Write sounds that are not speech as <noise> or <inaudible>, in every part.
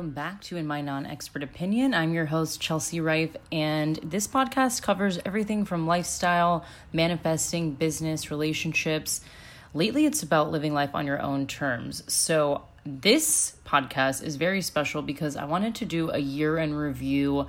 Welcome back to In My Non Expert Opinion. I'm your host, Chelsea Rife, and this podcast covers everything from lifestyle, manifesting, business, relationships. Lately, it's about living life on your own terms. So, this podcast is very special because I wanted to do a year in review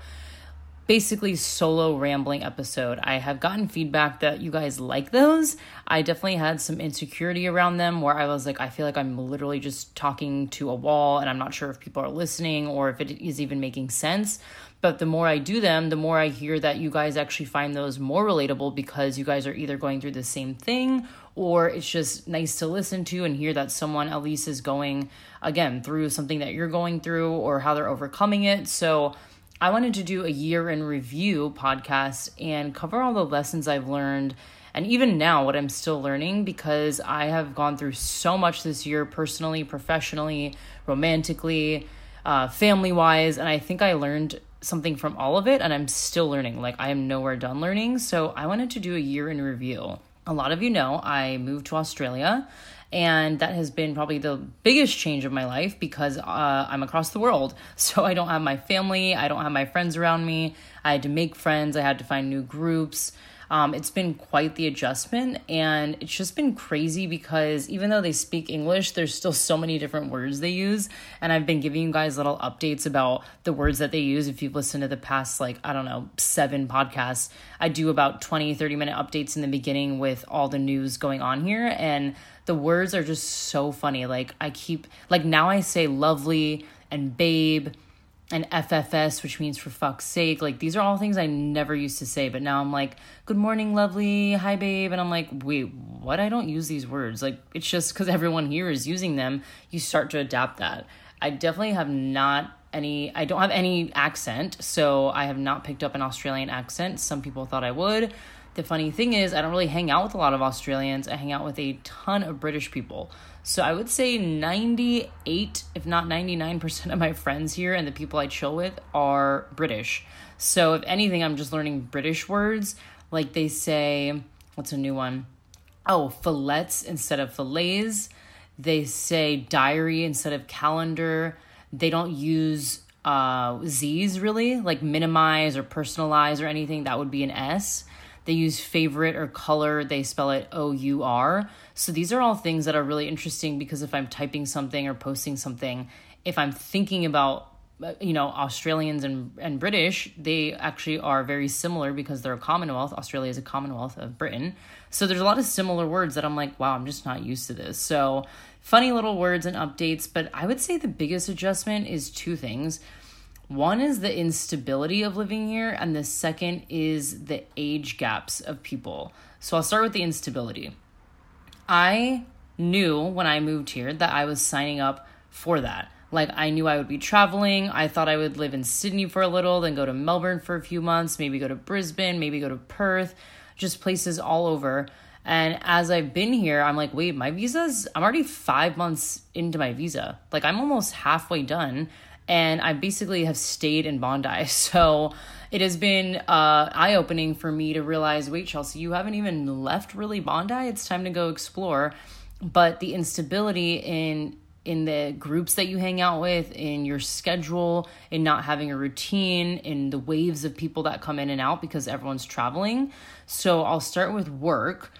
basically solo rambling episode. I have gotten feedback that you guys like those. I definitely had some insecurity around them where I was like, I feel like I'm literally just talking to a wall and I'm not sure if people are listening or if it is even making sense. But the more I do them, the more I hear that you guys actually find those more relatable because you guys are either going through the same thing or it's just nice to listen to and hear that someone at least is going again through something that you're going through or how they're overcoming it. So I wanted to do a year in review podcast and cover all the lessons I've learned and even now what I'm still learning because I have gone through so much this year personally, professionally, romantically, uh, family wise, and I think I learned something from all of it and I'm still learning. Like I am nowhere done learning. So I wanted to do a year in review. A lot of you know I moved to Australia and that has been probably the biggest change of my life because uh, I'm across the world. <laughs> So I don't have my family, I don't have my friends around me. I had to make friends, I had to find new groups. Um, it's been quite the adjustment, and it's just been crazy because even though they speak English, there's still so many different words they use. And I've been giving you guys little updates about the words that they use. If you've listened to the past, like, I don't know, seven podcasts, I do about 20, 30 minute updates in the beginning with all the news going on here. And the words are just so funny. Like, I keep, like, now I say lovely and babe and FFS, which means for fuck's sake. Like, these are all things I never used to say, but now I'm like, good morning, lovely, hi, babe. And I'm like, wait, what? I don't use these words. Like, it's just because everyone here is using them, you start to adapt that. I definitely have not any, I don't have any accent, so I have not picked up an Australian accent. Some people thought I would. The funny thing is, I don't really hang out with a lot of Australians. I hang out with a ton of British people. So I would say 98, if not 99% of my friends here and the people I chill with are British. So if anything, I'm just learning British words. Like they say, what's a new one? Oh, fillets instead of fillets. They say diary instead of calendar. They don't use uh, Z's really, like minimize or personalize or anything. That would be an S. They use favorite or color, they spell it O U R. So these are all things that are really interesting because if I'm typing something or posting something, if I'm thinking about uh, you know Australians and and British, they actually are very similar because they're a Commonwealth. Australia is a Commonwealth of Britain, so there's a lot of similar words that I'm like, wow, I'm just not used to this. So funny little words and updates, but I would say the biggest adjustment is two things. One is the instability of living here, and the second is the age gaps of people. So I'll start with the instability. I knew when I moved here that I was signing up for that. Like, I knew I would be traveling. I thought I would live in Sydney for a little, then go to Melbourne for a few months, maybe go to Brisbane, maybe go to Perth, just places all over. And as I've been here, I'm like, wait, my visa's, I'm already five months into my visa. Like, I'm almost halfway done and I basically have stayed in Bondi. <laughs> So it has been uh, eye opening for me to realize wait, Chelsea, you haven't even left really Bondi. It's time to go explore. But the instability in in the groups that you hang out with, in your schedule, in not having a routine, in the waves of people that come in and out because everyone's traveling. So I'll start with work.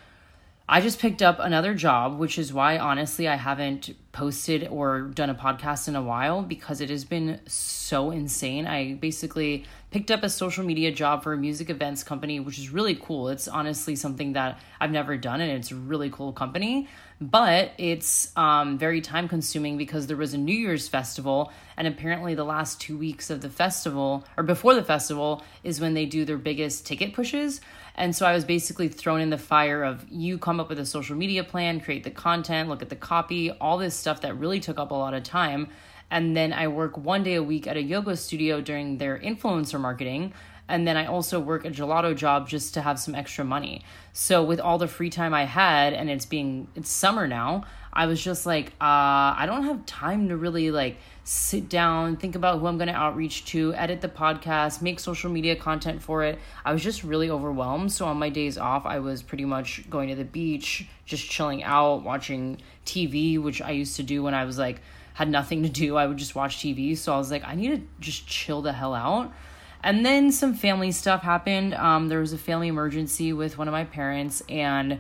I just picked up another job, which is why honestly I haven't posted or done a podcast in a while because it has been so insane. I basically picked up a social media job for a music events company, which is really cool. It's honestly something that I've never done and it's a really cool company, but it's um, very time consuming because there was a New Year's festival and apparently the last two weeks of the festival or before the festival is when they do their biggest ticket pushes. And so I was basically thrown in the fire of you come up with a social media plan, create the content, look at the copy, all this stuff that really took up a lot of time. And then I work one day a week at a yoga studio during their influencer marketing. And then I also work a gelato job just to have some extra money. So with all the free time I had and it's being it's summer now, I was just like, uh, I don't have time to really like sit down, think about who I'm going to outreach to, edit the podcast, make social media content for it. I was just really overwhelmed. So on my days off, I was pretty much going to the beach, just chilling out, watching TV, which I used to do when I was like, had nothing to do. I would just watch TV. So I was like, I need to just chill the hell out. And then some family stuff happened. Um, there was a family emergency with one of my parents, and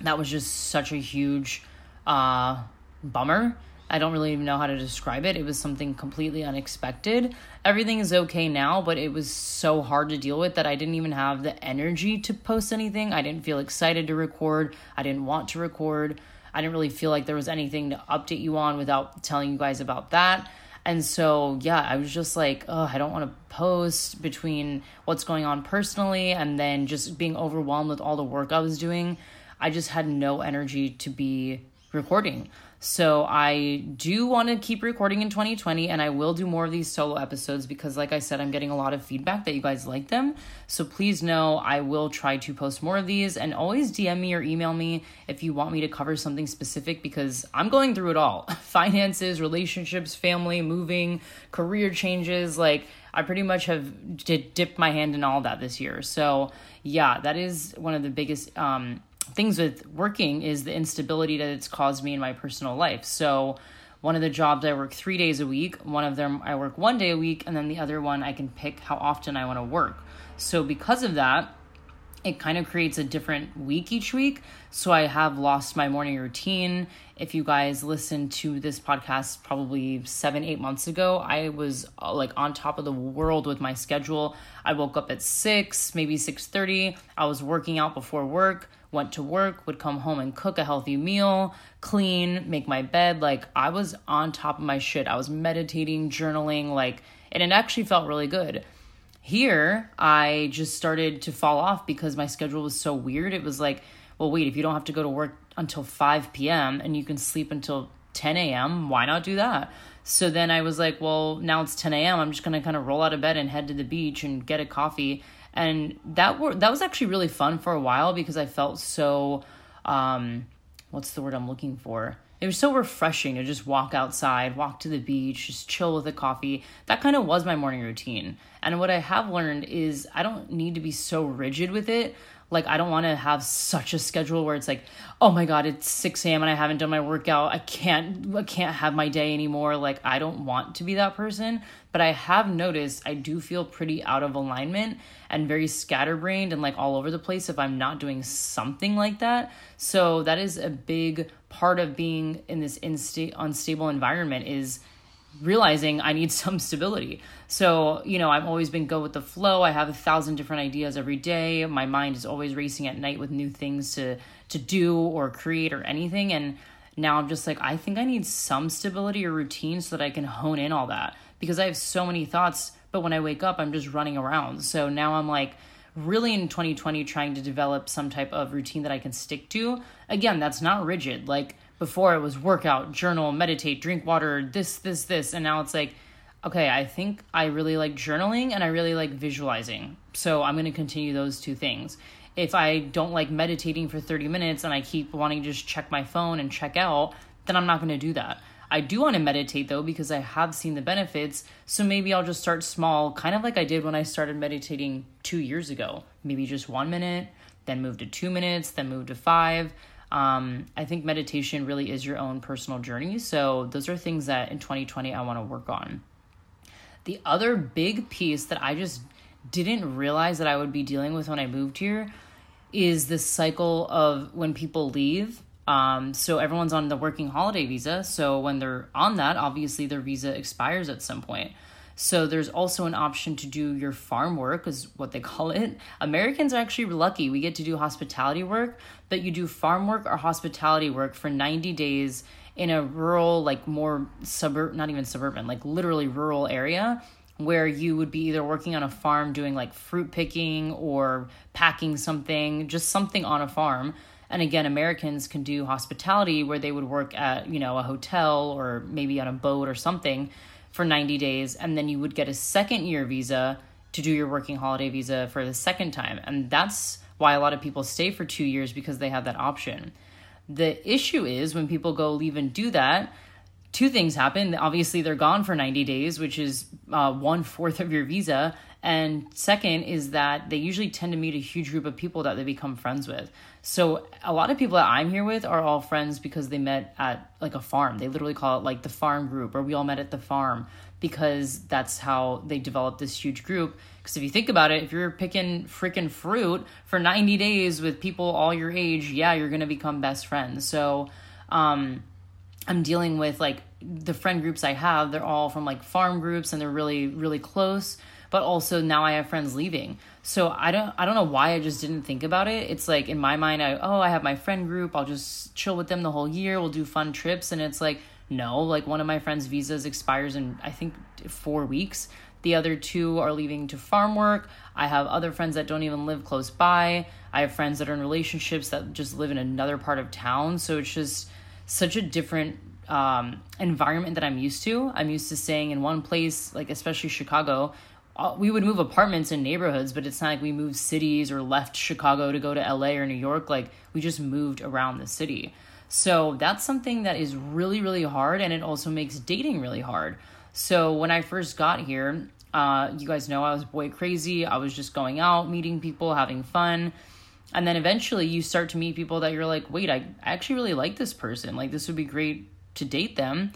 that was just such a huge uh, bummer. I don't really even know how to describe it. It was something completely unexpected. Everything is okay now, but it was so hard to deal with that I didn't even have the energy to post anything. I didn't feel excited to record. I didn't want to record. I didn't really feel like there was anything to update you on without telling you guys about that. And so, yeah, I was just like, oh, I don't want to post between what's going on personally and then just being overwhelmed with all the work I was doing. I just had no energy to be recording. So I do want to keep recording in 2020 and I will do more of these solo episodes because like I said I'm getting a lot of feedback that you guys like them. So please know I will try to post more of these and always DM me or email me if you want me to cover something specific because I'm going through it all. <laughs> Finances, relationships, family, moving, career changes, like I pretty much have dipped my hand in all that this year. So, yeah, that is one of the biggest um things with working is the instability that it's caused me in my personal life. So, one of the jobs I work three days a week, one of them I work one day a week, and then the other one I can pick how often I want to work. So, because of that, it kind of creates a different week each week. So I have lost my morning routine. If you guys listened to this podcast probably seven, eight months ago, I was uh, like on top of the world with my schedule. I woke up at six, maybe six thirty. I was working out before work went to work, would come home and cook a healthy meal, clean, make my bed. Like I was on top of my shit. I was meditating, journaling, like, and it actually felt really good. Here, I just started to fall off because my schedule was so weird. It was like, well, wait, if you don't have to go to work until 5 p.m. and you can sleep until 10 a.m., why not do that? So then I was like, well, now it's 10 a.m. I'm just going to kind of roll out of bed and head to the beach and get a coffee and that were that was actually really fun for a while because I felt so um what's the word I'm looking for? It was so refreshing to just walk outside, walk to the beach, just chill with a coffee. That kind of was my morning routine. And what I have learned is I don't need to be so rigid with it. Like I don't want to have such a schedule where it's like, oh my god, it's six a.m. and I haven't done my workout. I can't, I can't have my day anymore. Like I don't want to be that person. But I have noticed I do feel pretty out of alignment and very scatterbrained and like all over the place if I'm not doing something like that. So that is a big part of being in this insta- unstable environment is realizing I need <laughs> some stability. So, you know, I've always been go with the flow. I have a thousand different ideas every day. My mind is always racing at night with new things to to do or create or anything and now I'm just like I think I need some stability or routine so that I can hone in all that because I have so many thoughts, but when I wake up I'm just running around. So now I'm like really in 2020 trying to develop some type of routine that I can stick to. Again, that's not rigid. Like before it was workout, journal, meditate, drink water, this, this, this. And now it's like, okay, I think I really like journaling and I really like visualizing. So I'm going to continue those two things. If I don't like meditating for 30 minutes and I keep wanting to just check my phone and check out, then I'm not going to do that. I do want to meditate though because I have seen the benefits. So maybe I'll just start small, kind of like I did when I started meditating two years ago. Maybe just one minute, then move to two minutes, then move to five. Um, I think meditation really is your own personal journey. So, those are things that in 2020 I want to work on. The other big piece that I just didn't realize that I would be dealing with when I moved here is this cycle of when people leave. Um, so everyone's on the working holiday visa. So when they're on that, obviously their visa expires at some point. So there's also an option to do your farm work, is what they call it. Americans are actually lucky. We get to do hospitality work, but you do farm work or hospitality work for 90 days in a rural, like more suburb, not even suburban, like literally rural area where you would be either working on a farm doing like fruit picking or packing something, just something on a farm. And again, Americans can do hospitality where they would work at, you know, a hotel or maybe on a boat or something for 90 days and then you would get a second year visa to do your working holiday visa for the second time. And that's why a lot of people stay for two years because they have that option. The issue is when people go leave and do that, two things happen. Obviously, they're gone for 90 days, which is uh, one fourth of your visa. And second is that they usually tend to meet a huge group of people that they become friends with. So a lot of people that I'm here with are all friends because they met at like a farm. They literally call it like the farm group, or we all met at the farm because that's how they developed this huge group. Because if you think about it, if you're picking freaking fruit for 90 days with people all your age, yeah, you're gonna become best friends. So, um, I'm dealing with like the friend groups I have, they're all from like farm groups and they're really, really close. But also now I have friends leaving. So I don't I don't know why I just didn't think about it. It's like in my mind I oh I have my friend group, I'll just chill with them the whole year, we'll do fun trips and it's like no, like one of my friends' visas expires in I think 4 weeks. The other two are leaving to farm work. I have other friends that don't even live close by. I have friends that are in relationships that just live in another part of town. So it's just such a different um, environment that I'm used to. I'm used to staying in one place, like especially Chicago. We would move apartments in neighborhoods, but it's not like we moved cities or left Chicago to go to LA or New York. Like we just moved around the city. So that's something that is really, really hard, and it also makes dating really hard. So when I first got here, uh, you guys know I was boy crazy. I was just going out, meeting people, having fun and then eventually you start to meet people that you're like wait I, actually really like this person like this would be great to date them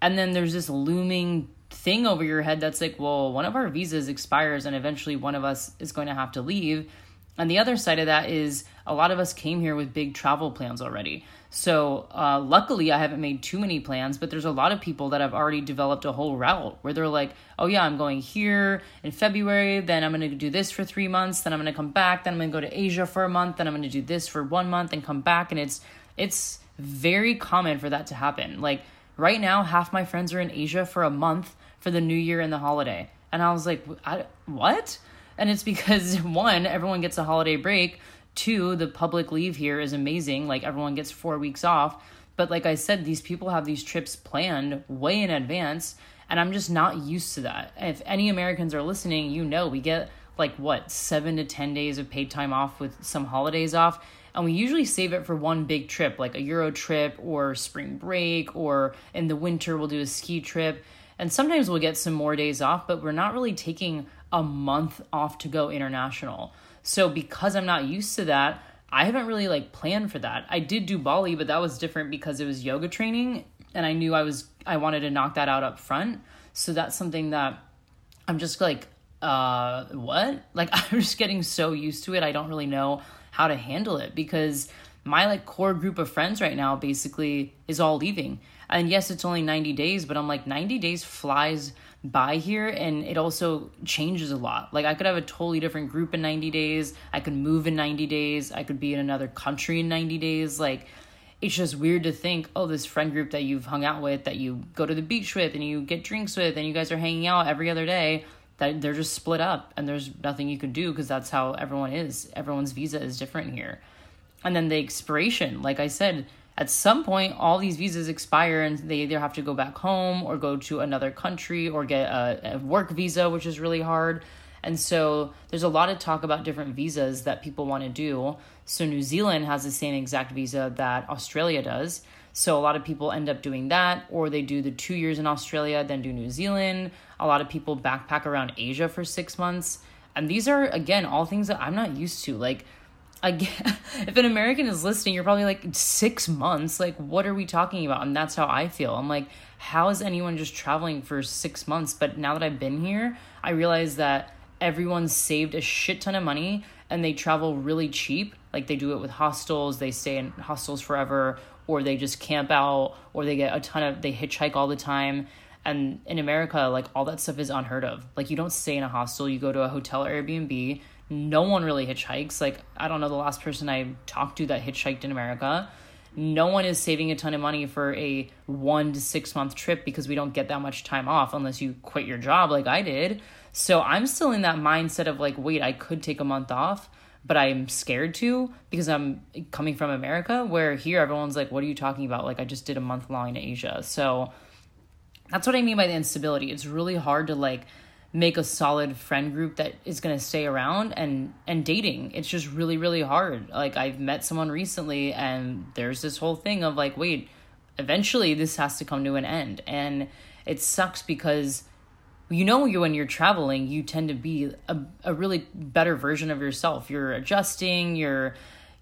and then there's this looming thing over your head that's like well one of our visas expires and eventually one of us is going to have to leave. And the other side of that is a lot of us came here with big travel plans already. So uh, luckily, I haven't made too many plans, but there's a lot of people that have already developed a whole route where they're like, oh yeah, I'm going here in February, then I'm going to do this for three months, then I'm going to come back, then I'm going to go to Asia for a month, then I'm going to do this for one month and come back, and it's it's very common for that to happen. Like right now, half my friends are in Asia for a month for the New Year and the holiday, and I was like, I, what? And it's <laughs> because one, everyone gets a holiday break Two, the public leave here is amazing. Like everyone gets four weeks off. But like I said, these people have these trips planned way in advance. And I'm just not used to that. If any Americans are listening, you know we get like what, seven to 10 days of paid time off with some holidays off. And we usually save it for one big trip, like a Euro trip or spring break, or in the winter, we'll do a ski trip. And sometimes we'll get some more days off, but we're not really taking a month off to go international. So because I'm not used to that, I haven't really like planned for that. I did do Bali, but that was different because it was yoga training and I knew I was I wanted to knock that out up front. So that's something that I'm just like uh what? Like <laughs> I'm just getting so used to it. I don't really know how to handle it because my like core group of friends right now basically is all leaving. And yes, it's only 90 days, but I'm like 90 days flies by here and it also changes a lot. Like I could have a totally different group in 90 days. I could move in 90 days. I could be in another country in 90 days. Like it's just weird to think, oh, this friend group that you've hung out with, that you go to the beach with and you get drinks with and you guys are hanging out every other day, that they're just split up and there's nothing you can do because that's how everyone is. Everyone's visa is different here. And then the expiration, like I said, at some point all these visas expire and they either have to go back home or go to another country or get a, a, work visa which is really hard and so there's a lot of talk about different visas that people want to do so new zealand has the same exact visa that australia does so a lot of people end up doing that or they do the two years in australia then do new zealand a lot of people backpack around asia for six months and these are again all things that i'm not used to like again, <laughs> if an American is listening, you're probably like six months. Like, what are we talking about? And that's how I feel. I'm like, how is anyone just traveling for six months? But now that I've been here, I realize that everyone's saved a shit ton of money and they travel really cheap. Like, they do it with hostels, they stay in hostels forever, or they just camp out, or they get a ton of, they hitchhike all the time. And in America, like, all that stuff is unheard of. Like, you don't stay in a hostel, you go to a hotel or Airbnb no one really hitchhikes. Like, I don't know the last person I talked to that hitchhiked in America. No one is saving a ton of money for a one to six month trip because we don't get that much time off unless you quit your job like I did. So I'm still in that mindset of like, wait, I could take a month off, but I'm scared to because I'm coming from America, where here everyone's like, what are you talking about? Like, I just did a month long in Asia. So that's what I mean by the instability. It's really hard to like make a solid friend group that is going to stay around and and dating it's just really really hard like i've met someone recently and there's this whole thing of like wait eventually this has to come to an end and it sucks because you know you when you're traveling you tend to be a, a really better version of yourself. You're adjusting you're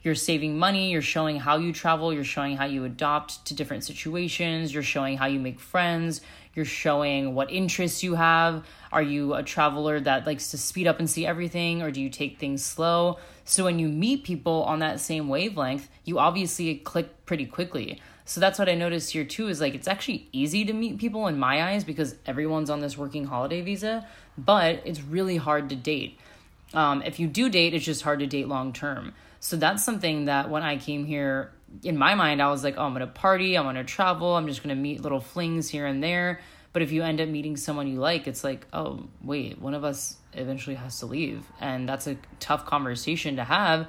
you're saving money you're showing how you travel you're showing how you adopt to different situations you're showing how you make friends you're showing what interests you have. Are you a traveler that likes to speed up and see everything or do you take things slow? So when you meet people on that same wavelength you obviously click pretty quickly so that's what I noticed here too is like it's actually easy to meet people in my eyes because everyone's on this working holiday visa, but it's really hard to date. Um, if you do date, it's just hard to date long term. So that's something that when I came here, in my mind, I was like, oh, I'm gonna party, I'm gonna travel, I'm just gonna meet little flings here and there. But if you end up meeting someone you like, it's like, oh, wait, one of us eventually has to leave. And that's a tough conversation to have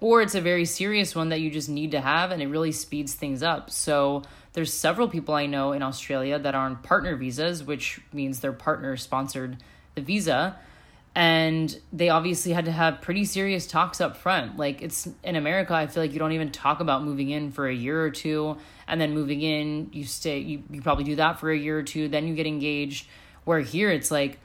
or it's a very serious one that you just need to have and it really speeds things up. So there's several people I know in Australia that are on partner visas, which means their partner sponsored the visa. And they obviously had to have pretty serious talks up front. Like it's in America, I feel like you don't even talk about moving in for a year or two. And then moving in, you stay, you, you probably do that for a year or two, then you get engaged. Where here it's like,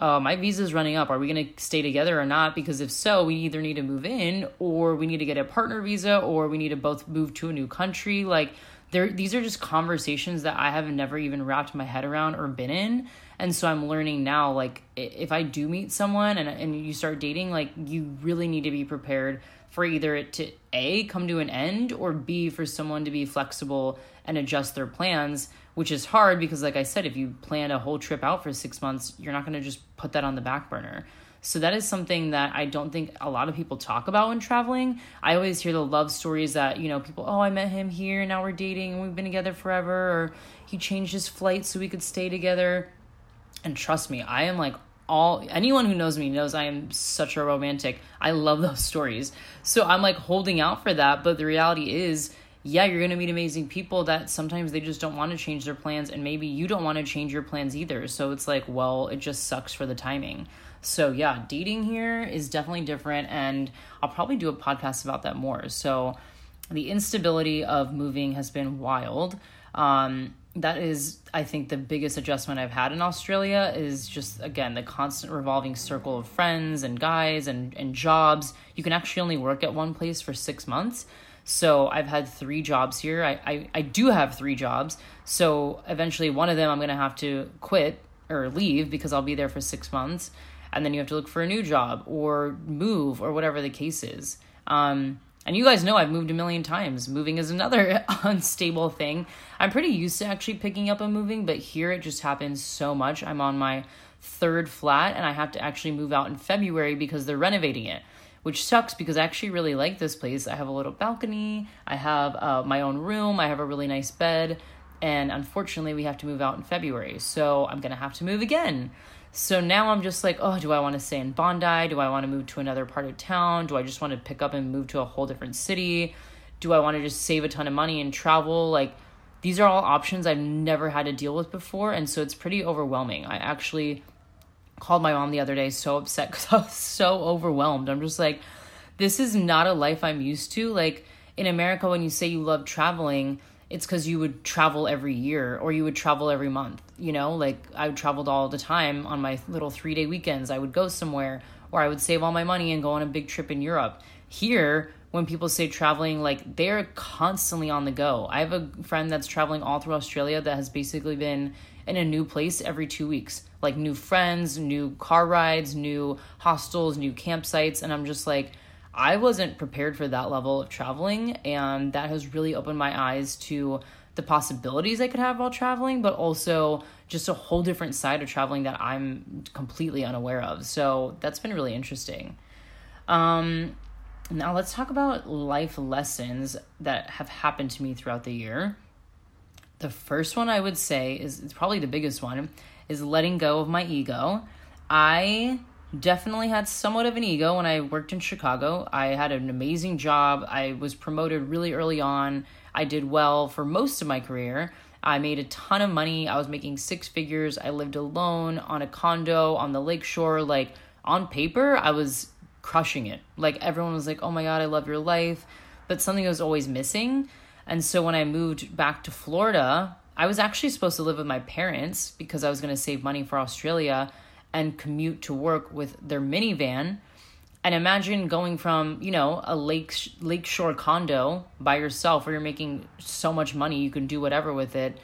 uh, my visa's running up. Are we going to stay together or not? Because if so, we either need to move in or we need to get a partner visa or we need to both move to a new country. Like, there, these are just conversations that I have never even wrapped my head around or been in. And so I'm learning now, like, if I do meet someone and, and you start dating, like, you really need to be prepared for either it to A, come to an end, or B, for someone to be flexible and adjust their plans which is hard because like i said if you plan a whole trip out for six months you're not going to just put that on the back burner. So that is something that i don't think a lot of people talk about when traveling. I always hear the love stories that you know people oh i met him here now we're dating and we've been together forever or he changed his flight so we could stay together. And trust me i am like all anyone who knows me knows I am such a romantic. I love those stories. So I'm like holding out for that, but the reality is yeah, you're going to meet amazing people that sometimes they just don't want to change their plans, and maybe you don't want to change your plans either. So it's like, well, it just sucks for the timing. So yeah, dating here is definitely different, and I'll probably do a podcast about that more. So the instability of moving has been wild. Um, that is, I think, the biggest adjustment I've had in Australia is just again the constant revolving circle of friends and guys and and jobs. You can actually only work at one place for six months. So I've had three jobs here. I, I, I do have three jobs. So eventually one of them I'm going to have to quit or leave because I'll be there for six months. And then you have to look for a new job or move or whatever the case is. Um, and you guys know I've moved a million times. Moving is another <laughs> unstable thing. I'm pretty used to actually picking up and moving, but here it just happens so much. I'm on my third flat and I have to actually move out in February because they're renovating it which sucks because I actually really like this place. I have a little balcony, I have uh, my own room, I have a really nice bed, and unfortunately, we have to move out in February, so I'm gonna have to move again. So now I'm just like, oh, do I want to stay in Bondi? Do I want to move to another part of town? Do I just want to pick up and move to a whole different city? Do I want to just save a ton of money and travel? Like, these are all options I've never had to deal with before, and so it's pretty overwhelming. I actually called my mom the other day so upset <laughs> because I was so overwhelmed. I'm just like, this is not a life I'm used to. Like in America, when you say you love traveling, it's because you would travel every year or you would travel every month. You know, like I traveled all the time on my little three day weekends. I would go somewhere or I would save all my money and go on a big trip in Europe. Here, when people say traveling, like they're constantly on the go. I have a friend that's traveling all through Australia that has basically been in a new place every two weeks like new friends, new car rides, new hostels, new campsites. And I'm just like, I wasn't prepared for that level of traveling. And that has really opened my eyes to the possibilities I could have while traveling, but also just a whole different side of traveling that I'm completely unaware of. So that's been really interesting. Um, now let's talk about life lessons that have happened to me throughout the year. The first one I would say is it's probably the biggest one is letting go of my ego. I definitely had somewhat of an ego when I worked in Chicago. I had an amazing job. I was promoted really early on. I did well for most of my career. I made a ton of money. I was making six figures. I lived alone on a condo on the lakeshore. Like on paper, I was crushing it. Like everyone was like, oh my God, I love your life. But something was always missing. And so when I moved back to Florida, I was actually supposed to live with my parents because I was going to save money for Australia and commute to work with their minivan. And imagine going from, you know, a lake lakeshore condo by yourself where you're making so much money you can do whatever with it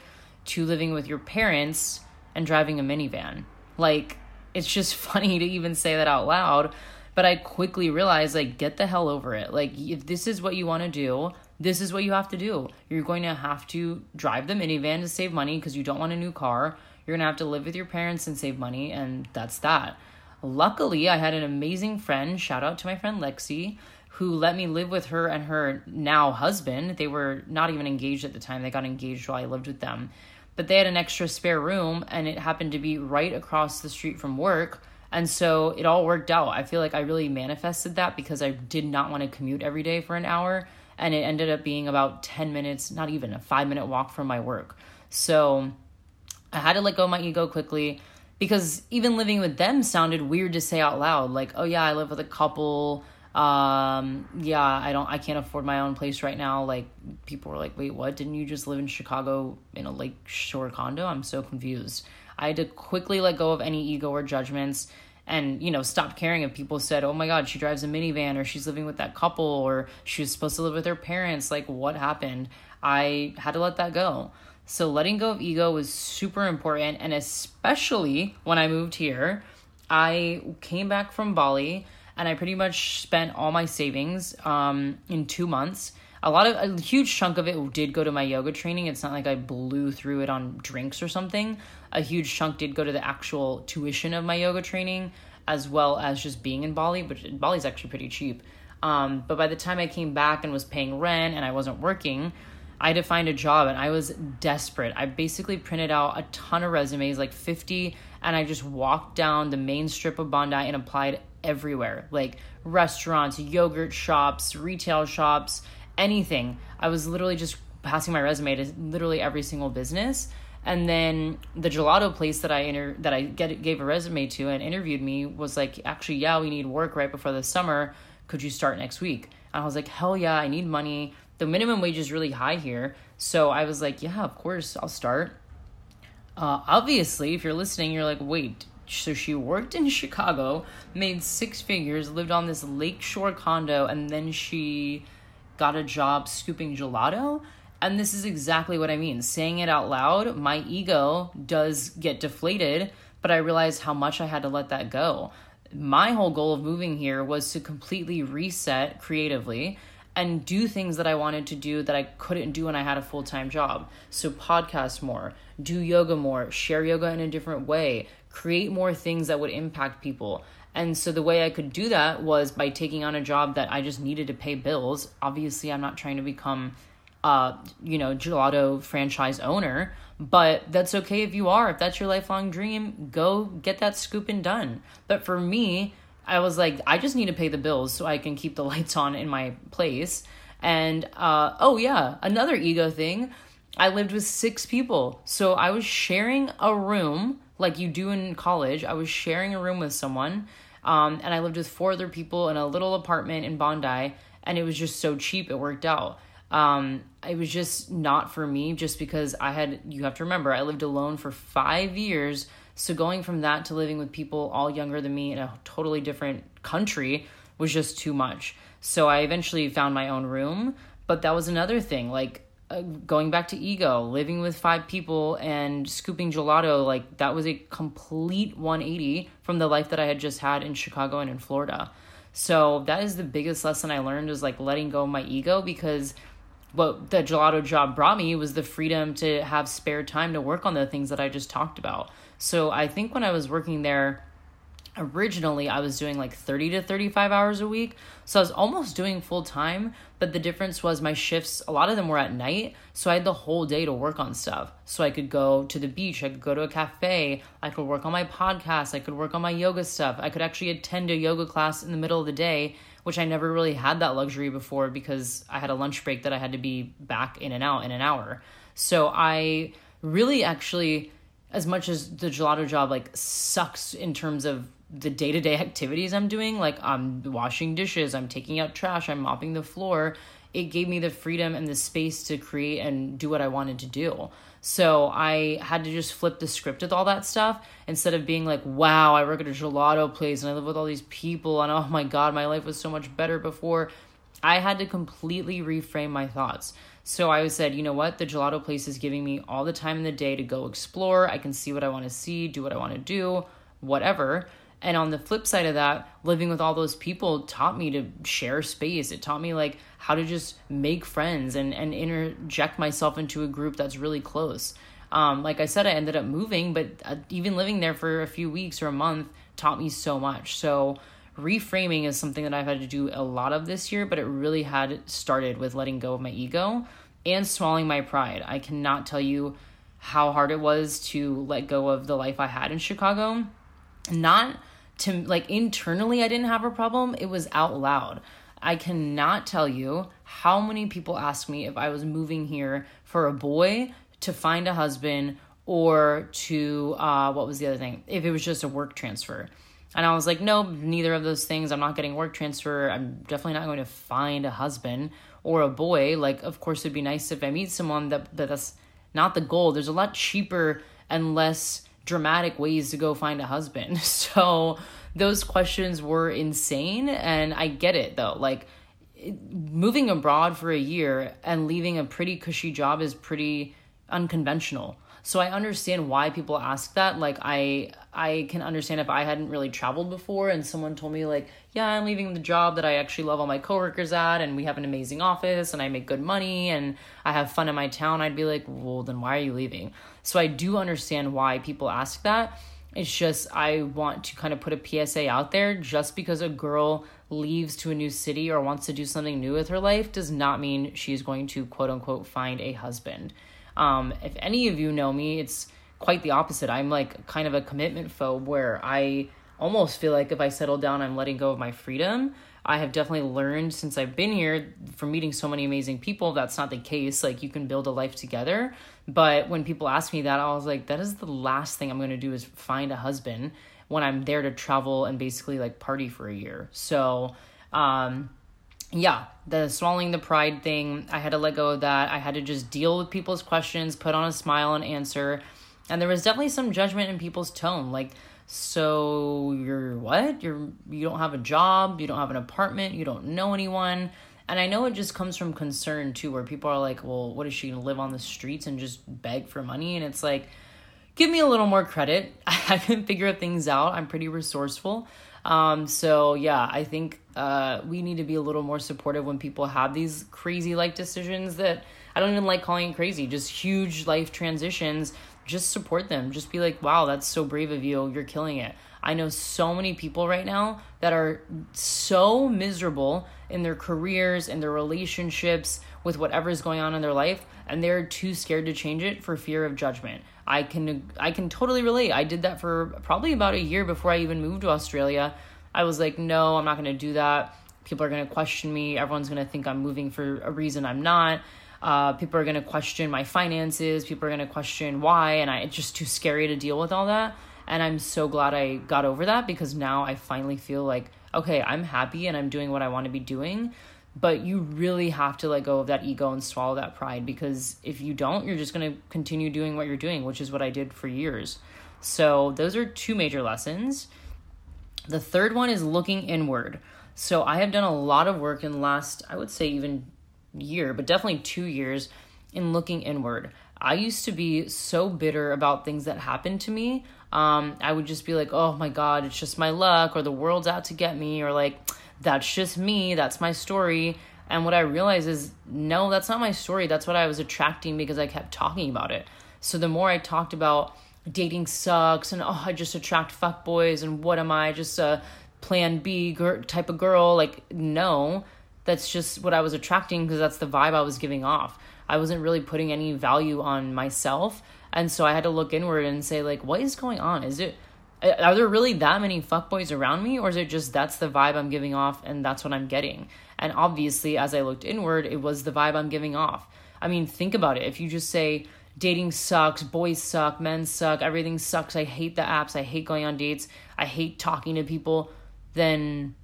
to living with your parents and driving a minivan. Like it's just <laughs> funny to even say that out loud but I quickly realized, like, get the hell over it. Like, if this is what you want to do, this is what you have to do. You're going to have to drive the minivan to save money because you don't want a new car. You're to have to live with your parents and save money, and that's that. Luckily, I had an amazing friend. Shout out to my friend Lexi, who let me live with her and her now husband. They were not even engaged at the time, they got engaged while I lived with them. But they had an extra spare room, and it happened to be right across the street from work and so it all worked out. I feel like I really manifested that because I did not want to commute every day for an hour. And it ended up being about 10 minutes, not even a five minute walk from my work. So I had to let go of my ego quickly because even living with them sounded weird to say out loud. Like, oh yeah, I live with a couple. Um, yeah, I don't, I can't afford my own place right now. Like, people were like, wait, what? Didn't you just live in Chicago in a lake shore condo? I'm so confused. I had to quickly let go of any ego or judgments and you know stop caring if people said oh my god she drives a minivan or she's living with that couple or she was supposed to live with her parents like what happened i had to let that go so letting go of ego was super important and especially when i moved here i came back from bali and i pretty much spent all my savings um, in two months a lot of a huge chunk of it did go to my yoga training. It's not like I blew through it on drinks or something. A huge chunk did go to the actual tuition of my yoga training, as well as just being in Bali, which Bali's actually pretty cheap. Um, but by the time I came back and was paying rent and I wasn't working, I had to find a job and I was desperate. I basically printed out a ton of resumes, like 50, and I just walked down the main strip of Bondi and applied everywhere like restaurants, yogurt shops, retail shops, anything. I was literally just passing my resume to literally every single business. And then the gelato place that I inter- that I get gave a resume to and interviewed me was like, actually, yeah, we need work right before the summer. Could you start next week? And I was like, hell yeah, I need money. The minimum wage is really high here, so I was like, yeah, of course, I'll start. Uh, obviously, if you're listening, you're like, wait, so she worked in <laughs> Chicago, made six figures, lived on this lakeshore condo, and then she got a job scooping gelato. And this is exactly what I mean. Saying it out loud, my ego does get deflated, but I realized how much I had to let that go. My whole goal of moving here was to completely reset creatively and do things that I wanted to do that I couldn't do when I had a full time job. So, podcast more, do yoga more, share yoga in a different way, create more things that would impact people. And so the way I could do that was by taking on a job that I just needed to pay bills. Obviously, I'm not trying to become uh, you know, gelato franchise owner, but that's okay if you are. If that's your lifelong dream, go get that scooping done. But for me, I was like, I just need to pay the bills so I can keep the <laughs> lights on in my place. And uh, oh, yeah, another ego thing. I lived with six people. So I was sharing a room like you do in college. I was sharing a room with someone um, and I lived with four other people in a little apartment in Bondi, and it was just so cheap, it worked out. Um, it was just not for me, just because I had, you have to remember, I lived alone for five years. So going from that to living with people all younger than me in a totally different country was just too much. So I eventually found my own room, but that was another thing. Like, uh, going back to ego, living with five people and scooping gelato, like that was a complete 180 from the life that I had just had in Chicago and in Florida. So that is the biggest lesson I learned is like letting go of my ego because what the gelato job brought me was the freedom to have spare time to work on the things that I just talked about. So I think when I was working there, originally I was doing like 30 to 35 hours a week. So I was almost doing full time, but the difference was my shifts, a lot of them were at night. So I had the whole day to work on stuff. So I could go to the beach, I could go to a cafe, I could work on my podcast, I could work on my yoga stuff. I could actually attend a yoga class in the middle of the day, which I never really had that luxury before because I had a lunch break that I had to be back in and out in an hour. So I really actually as much as the gelato job like sucks in terms of the day-to-day activities I'm doing, like I'm washing dishes, I'm taking out trash, I'm mopping the floor, it gave me the freedom and the space to create and do what I wanted to do. So I had to just flip the script with all that stuff instead of being like, wow, I work at a gelato place and I live with all these people and oh my God, my life was so much better before. I had to completely reframe my thoughts. So I said, you know what? The gelato place is giving me all the time in the day to go explore. I can see what I want to see, do what I want to do, whatever. And on the flip side of that, living with all those people taught me to share space. It taught me like how to just make friends and, and interject myself into a group that's really close. Um, like I said, I ended up moving, but uh, even living there for a few weeks or a month taught me so much. So reframing is something that I've had to do a lot of this year, but it really had started with letting go of my ego and swallowing my pride. I cannot tell you how hard it was to let go of the life I had in Chicago. Not to like internally, I didn't have a problem, it was out loud. I cannot tell you how many people ask me if I was moving here for a boy to find a husband or to uh, what was the other thing? If it was just a work transfer. And I was like, no, neither of those things. I'm not getting work transfer. I'm definitely not going to find a husband or a boy. Like, of course, it'd be nice if I meet someone that that's not the goal. There's a lot cheaper and less dramatic ways to go find a husband. <laughs> So those questions were insane. And I get it though. Like, moving abroad for a year and leaving a pretty cushy job is pretty unconventional. So I understand why people ask that. Like I I can understand if I hadn't really traveled before and someone told me like, "Yeah, I'm leaving the job that I actually love all my coworkers at and we have an amazing office and I make good money and I have fun in my town." I'd be like, "Well, then why are you leaving?" So I do understand why people ask that. It's just I want to kind of put a PSA out there just because a girl leaves to a new city or wants to do something new with her life does not mean she's going to quote unquote find a husband. Um, if any of you know me, it's quite the opposite. I'm like kind of a commitment phobe where I almost feel like if I settle down, I'm letting go of my freedom. I have definitely learned since I've been here from meeting so many amazing people. That's not the case. Like you can build a life together. But when people ask me that, I was like, that is the last thing I'm going to do is find a husband when I'm there to travel and basically like party for a year. So, um, yeah, the swallowing the pride thing, I had to let go of that. I had to just deal with people's questions, put on a smile and answer. And there was definitely some judgment in people's tone. Like, so you're what? You're you don't have a job, you don't have an apartment, you don't know anyone. And I know it just comes from concern too, where people are like, well, what is she gonna live on the streets and just beg for money? And it's like, give me a little more credit. <laughs> I can figure things out. I'm pretty resourceful. Um, so yeah, I think uh, we need to be a little more supportive when people have these crazy life decisions that I don't even like calling it crazy, just huge life transitions. Just support them. Just be like, wow, that's so brave of you. You're killing it. I know so many people right now that are so miserable in their careers, in their relationships, with whatever is going on in their life, and they're too scared to change it for fear of judgment. I can I can totally relate. I did that for probably about a year before I even moved to Australia. I was like, no, I'm not going to do that. People are going to question me. Everyone's going to think I'm moving for a reason I'm not. Uh, people are going to question my finances. People are going to question why, and I it's just too scary to deal with all that. And I'm so glad I got over that because now I finally feel like okay, I'm happy and I'm doing what I want to be doing but you really have to let go of that ego and swallow that pride because if you don't you're just going to continue doing what you're doing which is what i did for years so those are two major lessons the third one is looking inward so i have done a lot of work in the last i would say even year but definitely two years in looking inward i used to be so bitter about things that happened to me um, i would just be like oh my god it's just my luck or the world's out to get me or like that's just me, that's my story. And what I realized is, no, that's not my story. That's what I was attracting because I kept talking about it. So the more I talked about dating sucks and oh, I just attract fuck boys and what am I, just a plan B type of girl? Like, no, that's just what I was attracting because that's the vibe I was giving off. I wasn't really putting any value on myself. And so I had to look inward and say, like, what is going on? Is it are there really that many fuckboys around me or is it just that's the vibe i'm giving off and that's what i'm getting and obviously as i looked inward it was the vibe i'm giving off i mean think about it if you just say dating sucks, boys suck, men suck, everything sucks. I hate the apps. I hate going on dates. I hate talking to people. Then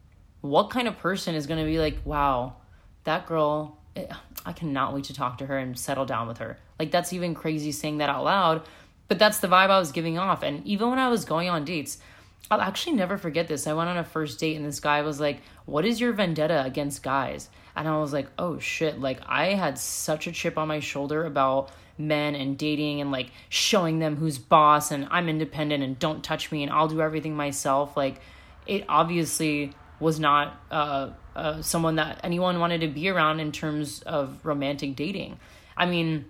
what kind of person is going to be like, wow, that girl, eh, I cannot wait to talk to her and settle down with her? Like, that's even crazy saying that out loud, but that's the vibe I was giving off. And even when I was going on dates, I'll actually never forget this. I went on a first date and this guy was like, What is your vendetta against guys? And I was like, Oh shit. Like, I had such a chip on my shoulder about men and dating and like showing them who's boss and I'm independent and don't touch me and I'll do everything myself. Like, it obviously was not uh, uh, someone that anyone wanted to be around in terms of romantic dating. I mean,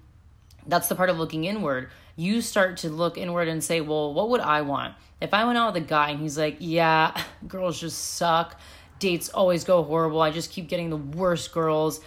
that's the part of looking inward. You start to look inward and say, well, what would I want? If I went out with a guy and he's like, yeah, <laughs> girls just suck, dates always go horrible, I just keep getting the worst girls.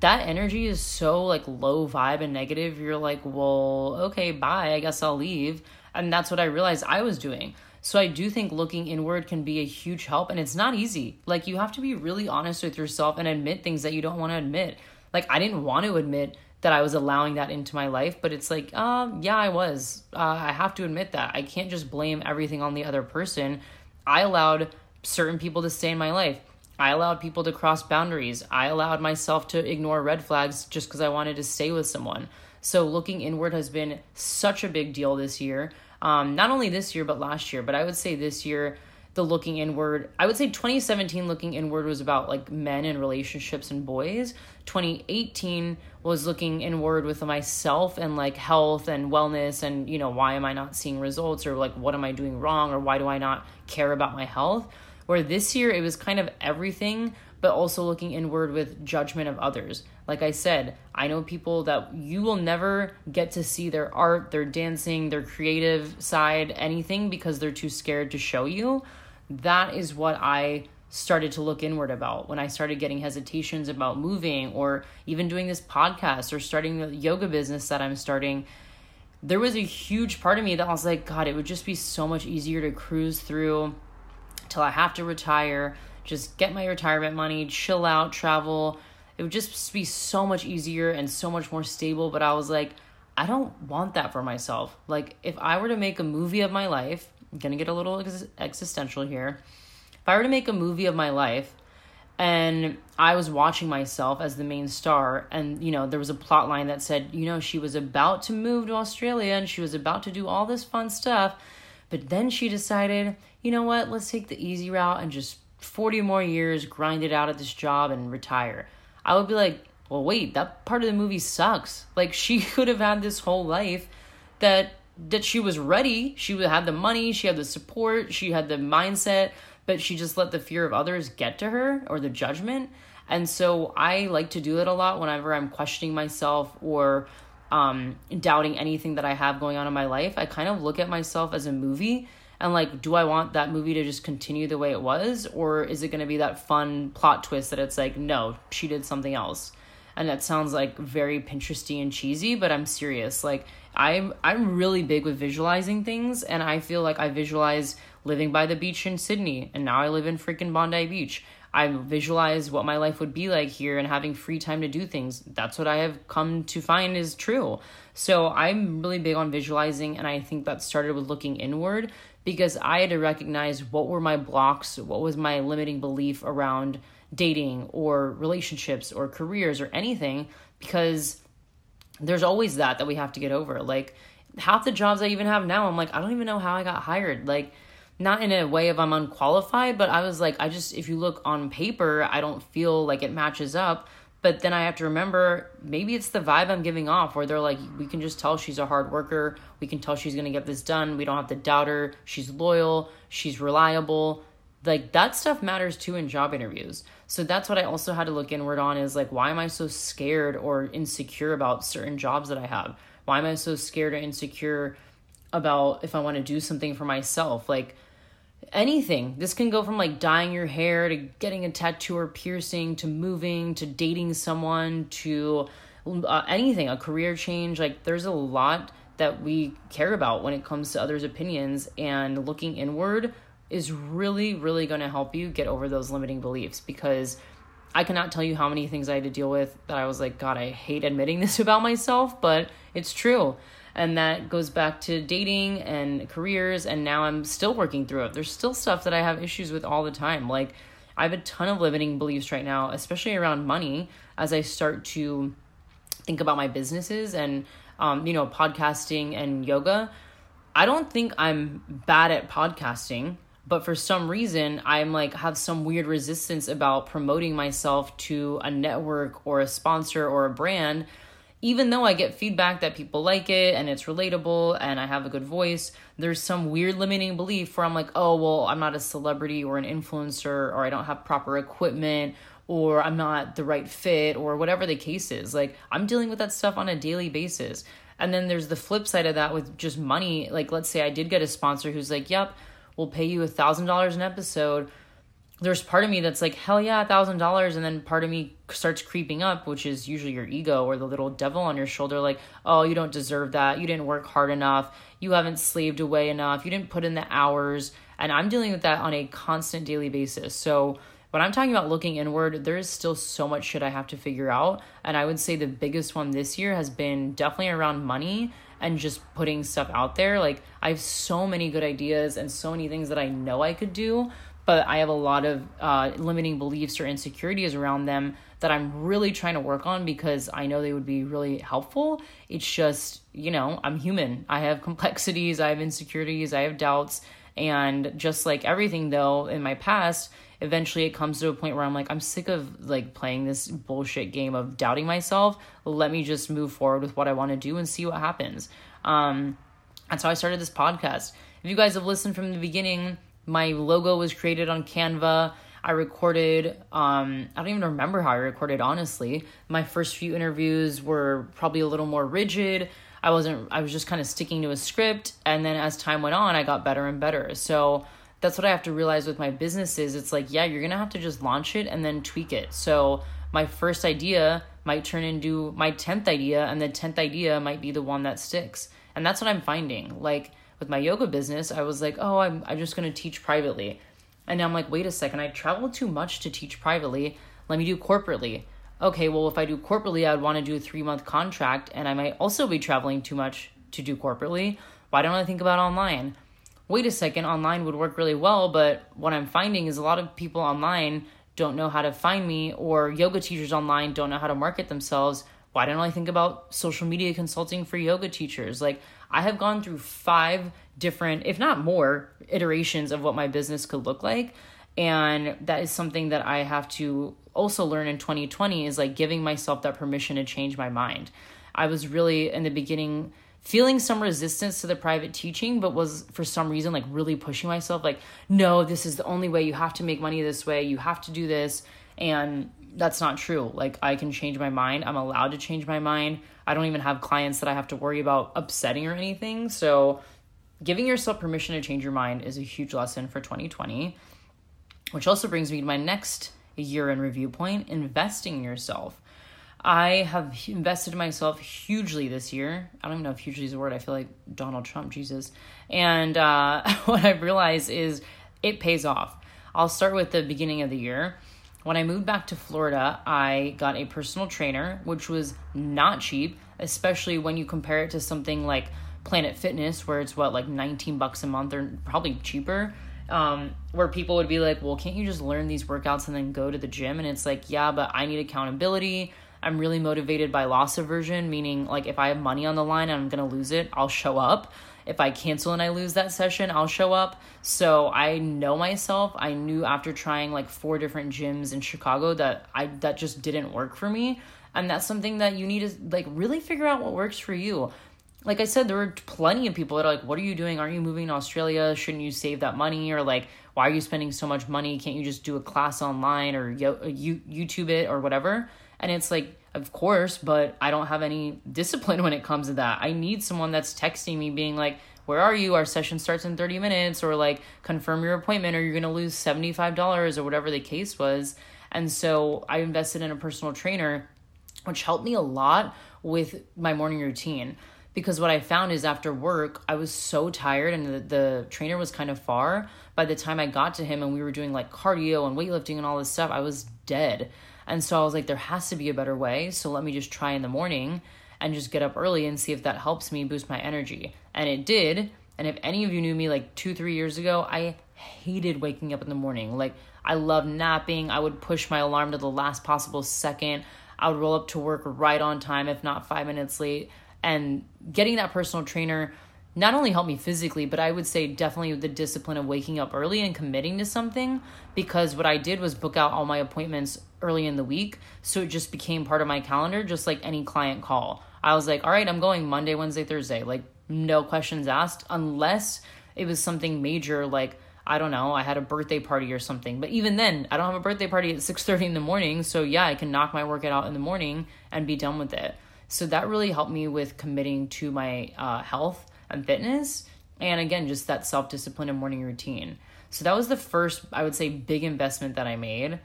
That energy is so like low vibe and negative. You're like, well, okay, bye. I guess I'll leave. And that's what I realized I was doing. So I do think looking inward can be a huge help and it's not easy. Like you have to be really honest with yourself and admit things that you don't want to admit. Like I didn't want to admit that I was allowing that into my life, but it's like, um, yeah, I was. Uh, I have to admit that. I can't just blame everything on the other person. I allowed certain people to stay in my life. I allowed people to cross boundaries. I allowed myself to ignore red flags just because I wanted to stay with someone. So looking inward has been such a big deal this year. Um, not only this year, but last year. But I would say this year, the looking inward, I would say 2017 looking inward was about like men and relationships and boys. 2018 was looking inward with myself and like health and wellness and, you know, why am I not seeing results or like what am I doing wrong or why do I not care about my health? Where this year it was kind of everything, but also looking inward with judgment of others. Like I said, I know people that you will never get to see their art, their dancing, their creative side, anything because they're too scared to show you. That is what I started to look inward about when I started getting hesitations about moving or even doing this podcast or starting the yoga business that I'm starting. There was a huge part of me that was like, God, it would just be so much easier to cruise through till I have to retire, just get my retirement money, chill out, travel, it would just be so much easier and so much more stable. But I was like, I don't want that for myself. Like, if I were to make a movie of my life, I'm gonna get a little ex- existential here. If I were to make a movie of my life and I was watching myself as the main star, and you know, there was a plot line that said, you know, she was about to move to Australia and she was about to do all this fun stuff, but then she decided, you know what, let's take the easy route and just 40 more years, grind it out at this job and retire. I would be like, well, wait, that part of the movie sucks. Like she <laughs> could have had this whole life that that she was ready. She had the money, she had the support, she had the mindset, but she just let the fear of others get to her or the judgment. And so I like to do it a lot whenever I'm questioning myself or um, doubting anything that I have going on in my life. I kind of look at myself as a movie and like do i want that movie to just continue the way it was? Or is it going to be that fun plot twist that it's like no she did something else? And that sounds like very pinteresty and cheesy but i'm serious. Like i'm i'm really big with visualizing things and i feel like i visualize living by the beach in sydney and now i live in freaking bondi beach. I visualize what my life would be like here and having free time to do things. That's what I have come to find is true. So I'm really big on visualizing, and I think that started with looking inward because I had to recognize what were my blocks, what was my limiting belief around dating or relationships or careers or anything because there's always that that we have to get over. Like half the jobs I even have now, I'm like, I don't even know how I got hired. Like, not in a way of I'm unqualified, but I was like, I just, if you look on paper, I don't feel like it matches up. But then I have to remember maybe it's the vibe I'm giving off where they're like, we can just tell she's a hard worker. We can tell she's going to get this done. We don't have to doubt her. She's loyal. She's reliable. Like that stuff matters too in job interviews. So that's what I also had to look inward on is like, why am I so scared or insecure about certain jobs that I have? Why am I so scared or insecure about if I want to do something for myself? Like, anything. This can go from like dyeing your hair to getting a tattoo or piercing to moving to dating someone to uh, anything, a career change. Like there's a lot that we care about when it comes to others' opinions, and looking inward is really, really going to help you get over those limiting beliefs because I cannot tell you how many things I had to deal with that I was like, God, I hate admitting <laughs> this about myself, but it's true. And that goes back to dating and careers. And now I'm still working through it. There's still stuff that I have issues with all the time. Like, I have a ton of limiting beliefs right now, especially around money, as I start to think about my businesses and, um, you know, podcasting and yoga. I don't think I'm bad at podcasting but for some reason i'm like have some weird resistance about promoting myself to a network or a sponsor or a brand even though i get feedback that people like it and it's relatable and i have a good voice there's some weird limiting belief where i'm like oh well i'm not a celebrity or an influencer or i don't have proper equipment or i'm not the right fit or whatever the case is. Like i'm dealing with that stuff on a daily basis. And then there's the flip side of that with just money. Like let's say i did get a sponsor who's like yep we'll pay you a thousand dollars an episode there's part of me that's like hell yeah a thousand dollars. And then part of me starts creeping up which is usually your ego or the little devil on your shoulder like oh you don't deserve that. You didn't work hard enough. You haven't slaved away enough. You didn't put in the hours. And i'm dealing with that on a constant daily basis. So when i'm talking about looking inward there is still so much shit i have to figure out. And i would say the biggest one this year has been definitely around money and just putting stuff out there. Like I have so many good ideas and so many things that I know I could do, but I have a lot of uh, limiting beliefs or insecurities around them that I'm really trying to work on because I know they would be really helpful. It's just, you know, I'm human. I have complexities, I have insecurities, I have doubts. And just like everything, though, in my past, eventually it comes to a point where I'm like, I'm sick of like playing this bullshit game of doubting myself. Let me just move forward with what I want to do and see what happens. Um, that's how I started this podcast. If you guys have listened from the beginning, my logo was created on Canva. I recorded, um, I don't even remember how I recorded, honestly. My first few interviews were probably a little more rigid. I wasn't, I was just kind of sticking to a script. And then as time went on, I got better and better. So, that's what I have to realize with my businesses. It's like, yeah, you're going to have to just launch it and then tweak it. So my first idea might turn into my 10th idea and the 10th idea might be the one that sticks. And that's what I'm finding. Like with my yoga business, I was like, oh, I'm, I'm just going to teach privately. And now I'm like, wait a second, I travel too much to teach privately. Let me do corporately. Okay, well, if I do corporately, I'd want to do a three month contract and I might also be traveling too much to do corporately. Why don't I think about online? wait a second, online would work really well, but what I'm finding is a lot of people online don't know how to find me, or yoga teachers online don't know how to market themselves. Why don't I think about social media consulting for yoga teachers? Like, I have gone through five different, if not more, iterations of what my business could look like. And that is something that I have to also learn in 2020 is like giving myself that permission to change my mind. I was really in the beginning feeling some resistance to the private teaching, but was for some reason like really pushing myself, like, no, this is the only way. You have to make money this way. You have to do this. And that's not true. Like, I can change my mind. I'm allowed to change my mind. I don't even have clients that I have to worry about upsetting or anything. So, giving yourself permission to change your mind is a huge lesson for 2020, which also brings me to my next year in review point investing in yourself. I have invested in myself hugely this year. I don't even know if hugely is a word. I feel like Donald Trump, Jesus. And uh, <laughs> what I've realized is it pays off. I'll start with the beginning of the year. When I moved back to Florida, I got a personal trainer, which was not cheap, especially when you compare it to something like Planet Fitness, where it's what, like 19 bucks a month or probably cheaper. Um, where people would be like, well, can't you just learn these workouts and then go to the gym? And it's like, yeah, but I need accountability. I'm really motivated by loss aversion, meaning like if I have money on the line and I'm gonna lose it, I'll show up. If I cancel and I lose that session, I'll show up. So I know myself. I knew after trying like four different gyms in Chicago that I that just didn't work for me. And that's something that you need to like really figure out what works for you. Like I said, there were plenty of people that are like, What are you doing? Aren't you moving to Australia? Shouldn't you save that money? Or like, why are you spending so much money? Can't you just do a class online or uh, YouTube it or whatever? And it's like, of course, but I don't have any discipline <laughs> when it comes to that. I need someone that's texting me being like, where are you? Our session starts in 30 minutes, or like, confirm your appointment, or you're gonna lose $75 or whatever the case was. And so I invested in a personal trainer, which helped me a lot with my morning routine. Because what I found is after work, I was so tired, and the, the trainer was kind of far. By the time I got to him and we were doing like cardio and weightlifting and all this stuff, I was dead. And so I was like, there has to be a better way. So let me just try in the morning and just get up early and see if that helps me boost my energy. And it did. And if any of you knew me like two, three years ago, I hated waking up in the morning. Like, I love napping. I would push my alarm to the last possible second. I would roll up to work right on time, if not five minutes late. And getting that personal trainer not only helped me physically, but I would say definitely the discipline of waking up early and committing to something because what I did was book out all my appointments early in the week. So it just became part of my calendar, just like any client call. I was like, all right, I'm going Monday, Wednesday, Thursday. Like, no questions asked, unless it was something major like, I don't know, I had a birthday party or something. But even then, I don't have a birthday party at 6:30 in the morning, so yeah, I can knock my workout out in the morning and be done with it. So that really helped me with committing to my uh, health and fitness, and again, just that self-discipline and morning routine. So that was the first, I would say, big investment that I made.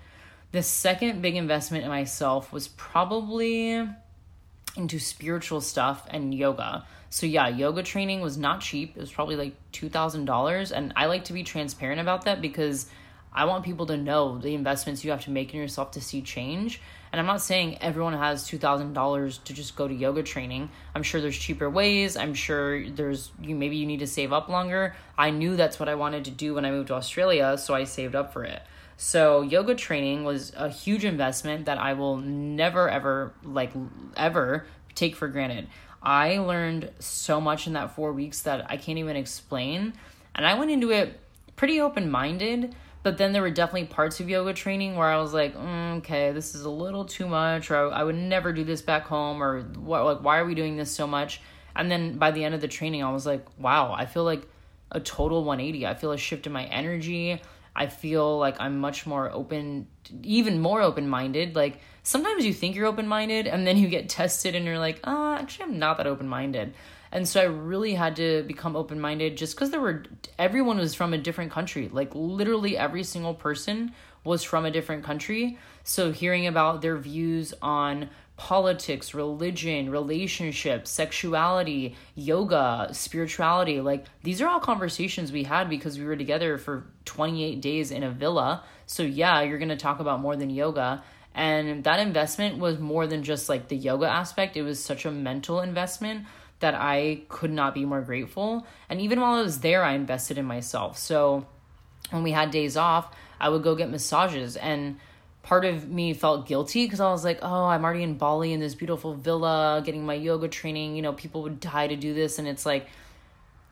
The second big investment in myself was probably into spiritual stuff and yoga. So yeah, yoga training was not cheap. It was probably like $2,000 and I like to be transparent about that because I want people to know the investments you have to make in yourself to see change. And I'm not saying everyone has $2,000 to just go to yoga training. I'm sure there's cheaper ways. I'm sure there's you maybe you need to save up longer. I knew that's what I wanted to do when I moved to Australia, so I saved up for it. So yoga training was a huge investment that I will never ever like ever take for granted. I learned so much in that 4 weeks that I can't even explain. And I went into it pretty open-minded, but then there were definitely parts of yoga training where I was like, mm, okay, this is a little too much or I would never do this back home or what like why are we doing this so much? And then by the end of the training, I was like, wow, I feel like a total 180. I feel a shift in my energy. I feel like I'm much more open, even more open minded. Like sometimes you think you're open minded and then you get <laughs> tested and you're like, oh, actually, I'm not that open minded. And so I really had to become open minded just because there were, everyone was from a different country. Like literally every single person was from a different country. So hearing about their views on politics, religion, relationships, sexuality, yoga, spirituality. Like these are all conversations we had because we were together for 28 days in a villa. So yeah, you're going to talk about more than yoga. And that investment was more than just like the yoga aspect. It was such a mental investment that I could not be more grateful. And even while I was there, I invested in myself. So when we had days off, I would go get massages and part of me felt guilty because I was like, oh, I'm already in Bali in this beautiful villa getting my yoga training. You know, people would die to do this. And it's like,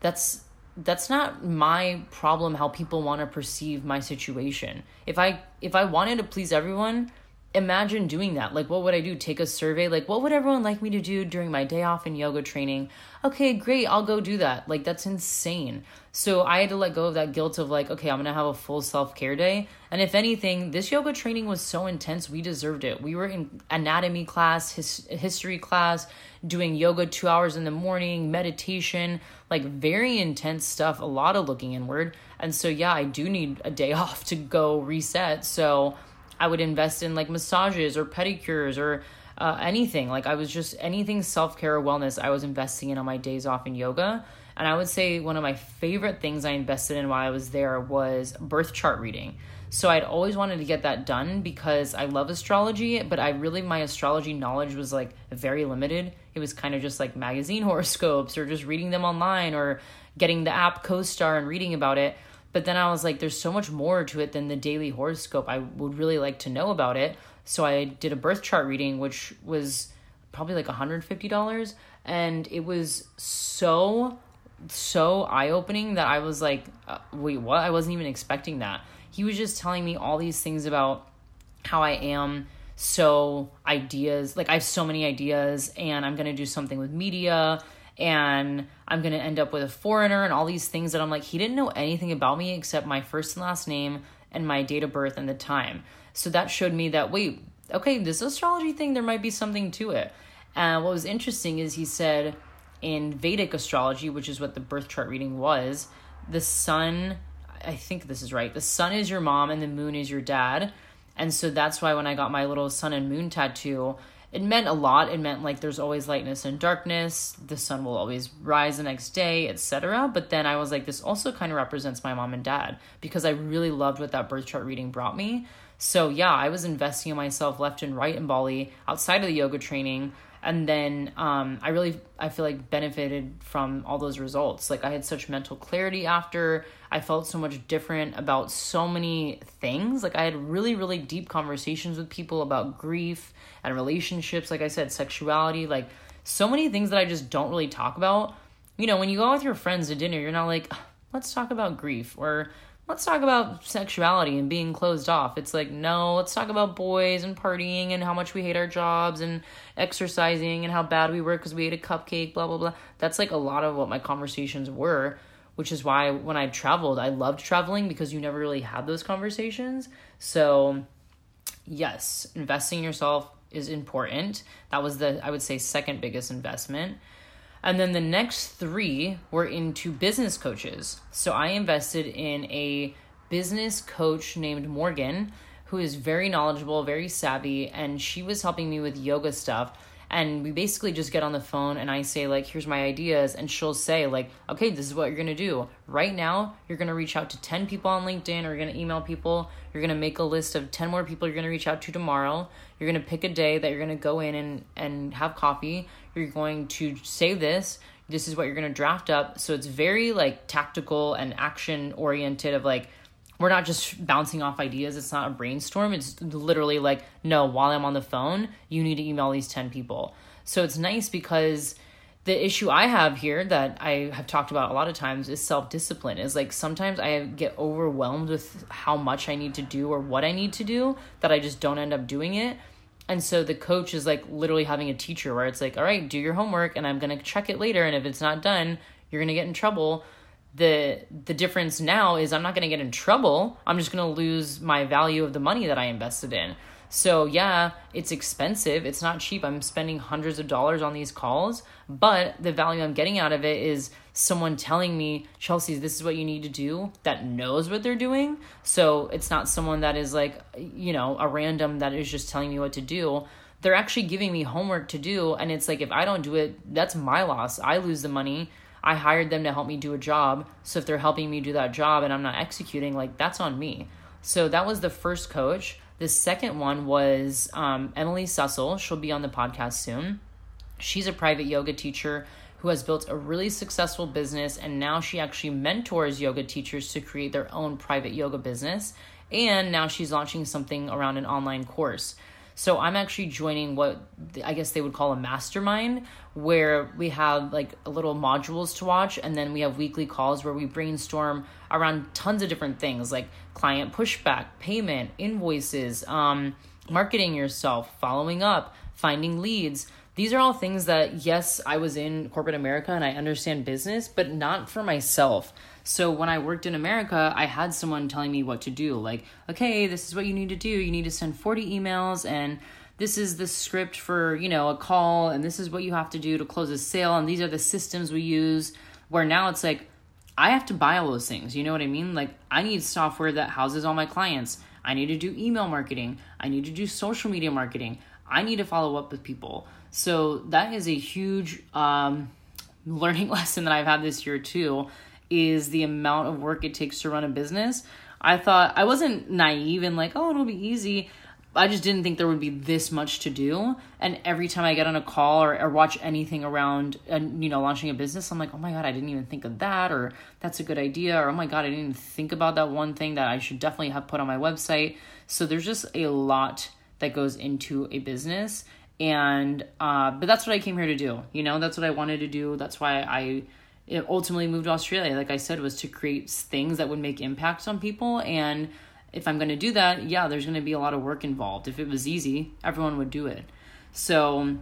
that's that's not my problem how people want to perceive my situation if i if i wanted to please everyone imagine doing that. Like, what would I do? Take a survey? Like, what would everyone like me to do during my day off in yoga training? Okay, great, I'll go do that. Like, that's insane. So I had to let go of that guilt of like, okay, I'm gonna have a full self care day. And if anything, this yoga training was so intense, we deserved it. We were in anatomy class, his, history class, doing yoga two hours in the morning, meditation, like very intense stuff, a lot of looking inward. And so, yeah, I do need a day <laughs> off to go reset. So, I would invest in like massages or pedicures or uh, anything. Like I was just anything self care or wellness, I was investing in on my days off in yoga. And I would say one of my favorite things I invested in while I was there was birth chart reading. So I'd always wanted to get that done because I love astrology, but I really, my astrology knowledge was like very limited. It was kind of just like magazine <laughs> horoscopes or just reading them online or getting the app CoStar and reading about it. But then I was like, there's so much more to it than the daily horoscope. I would really like to know about it. So I did a birth chart reading, which was probably like $150. And it was so, so eye opening that I was like, uh, wait, what? I wasn't even expecting that. He was just telling me all these things about how I am so ideas like i have so many ideas and i'm going to do something with media and I'm going to end up with a foreigner and all these things that I'm like, he didn't know anything about me except my first and last name and my date of birth and the time. So that showed me that, wait, okay, this astrology thing, there might be something to it. And what was interesting is he said in Vedic astrology, which is what the birth chart reading was, the sun, I think this is right, the sun is your mom and the moon is your dad. And so that's why when I got my little sun and moon tattoo, it meant a lot. It meant like there's always lightness and darkness. The sun will always rise the next day, etc. But then I was like, this also kind of represents my mom and dad because I really loved what that birth chart reading brought me. So yeah, I was investing in myself left and right in Bali outside of the yoga training and then um, i really i feel like benefited from all those results. Like i had such mental clarity after. I felt so much different about so many things. Like i had really really deep conversations with people about grief and relationships like i said sexuality like so many things that i just don't really talk about. You know when you go out with your friends to dinner you're not like let's talk about grief or let's talk about sexuality and being closed off. It's like, no, let's talk about boys and partying and how much we hate our jobs and exercising and how bad we were because we ate a cupcake, blah, blah, blah. That's like a lot of what my conversations were, which is why when I traveled, I loved traveling because you never really had those conversations. So, yes, investing in yourself is important. That was the, I would say, second biggest investment. And then the next three were into business coaches. So I invested in a business coach named Morgan, who is very knowledgeable, very savvy, and she was helping me with yoga stuff and we basically just get on the phone and I say like here's my ideas and she'll say like okay this is what you're going to do. Right now you're going to reach out to 10 people on LinkedIn or you're going to email people. You're going to make a list of 10 more people you're going to reach out to tomorrow. You're going to pick a day that you're going to go in and and have coffee. You're going to say this. This is what you're going to draft up. So it's very like tactical and action oriented of like we're not just bouncing off ideas. It's not a brainstorm. It's literally like, no, while I'm on the phone, you need to email these 10 people. So it's nice because the issue I have here that I have talked about a lot of times is self discipline. Is like sometimes I get overwhelmed with how much I need to do or what I need to do that I just don't end up doing it. And so the coach is like literally having a teacher where it's like, all right, do your homework and I'm going to check it later. And if it's not done, you're going to get in trouble the the difference now is I'm not going to get in trouble. I'm just going to lose my value of the money that I invested in. So, yeah, it's expensive. It's not cheap. I'm spending hundreds of dollars on these calls, but the value I'm getting out of it is someone telling me, Chelsea, this is what you need to do that knows what they're doing. So, it's not someone that is like, you know, a random that is just telling me what to do. They're actually giving me homework to do. And it's like, if I don't do it, that's my loss. I lose the money I hired them to help me do a job. So if they're helping me do that job and I'm not executing, like that's on me. So that was the first coach. The second one was um, Emily Sussel. She'll be on the podcast soon. She's a private yoga teacher who has built a really successful business and now she actually mentors yoga teachers to create their own private yoga business. And now she's launching something around an online course. So I'm actually joining what I guess they would call a mastermind, where we have like little modules to watch, and then we have weekly calls where we brainstorm around tons of different things like client pushback, payment, invoices, um, marketing yourself, following up, finding leads. These are all things that, yes, I was in corporate America and I understand business, but not for myself. So when I worked in America, I had someone telling me what to do. Like, okay, this is what you need to do. You need to send 40 emails and this is the script for, you know, a call and this is what you have to do to close a sale and these are the systems we use. Where now it's like I have to buy all those things. You know what I mean? Like I need software that houses all my clients. I need to do email marketing. I need to do social media marketing. I need to follow up with people. So that is a huge um, learning <laughs> lesson that I've had this year too is the amount of work it takes to run a business. I thought I wasn't naive and like, oh, it'll be easy. I just didn't think there would be this much to do. And every time I get on a call or, or watch anything around, and you know, launching a business, I'm like, oh my god, I didn't even think of that, or that's a good idea, or oh my god, I didn't even think about that one thing that I should definitely have put on my website. So there's just a lot that goes into a business, and uh, but that's what I came here to do. You know, that's what I wanted to do. That's why I ultimately moved to Australia, like I said, was to create things that would make impacts on people. And if I'm going to do that, yeah, there's going to be a lot of work involved. If it was easy, everyone would do it. So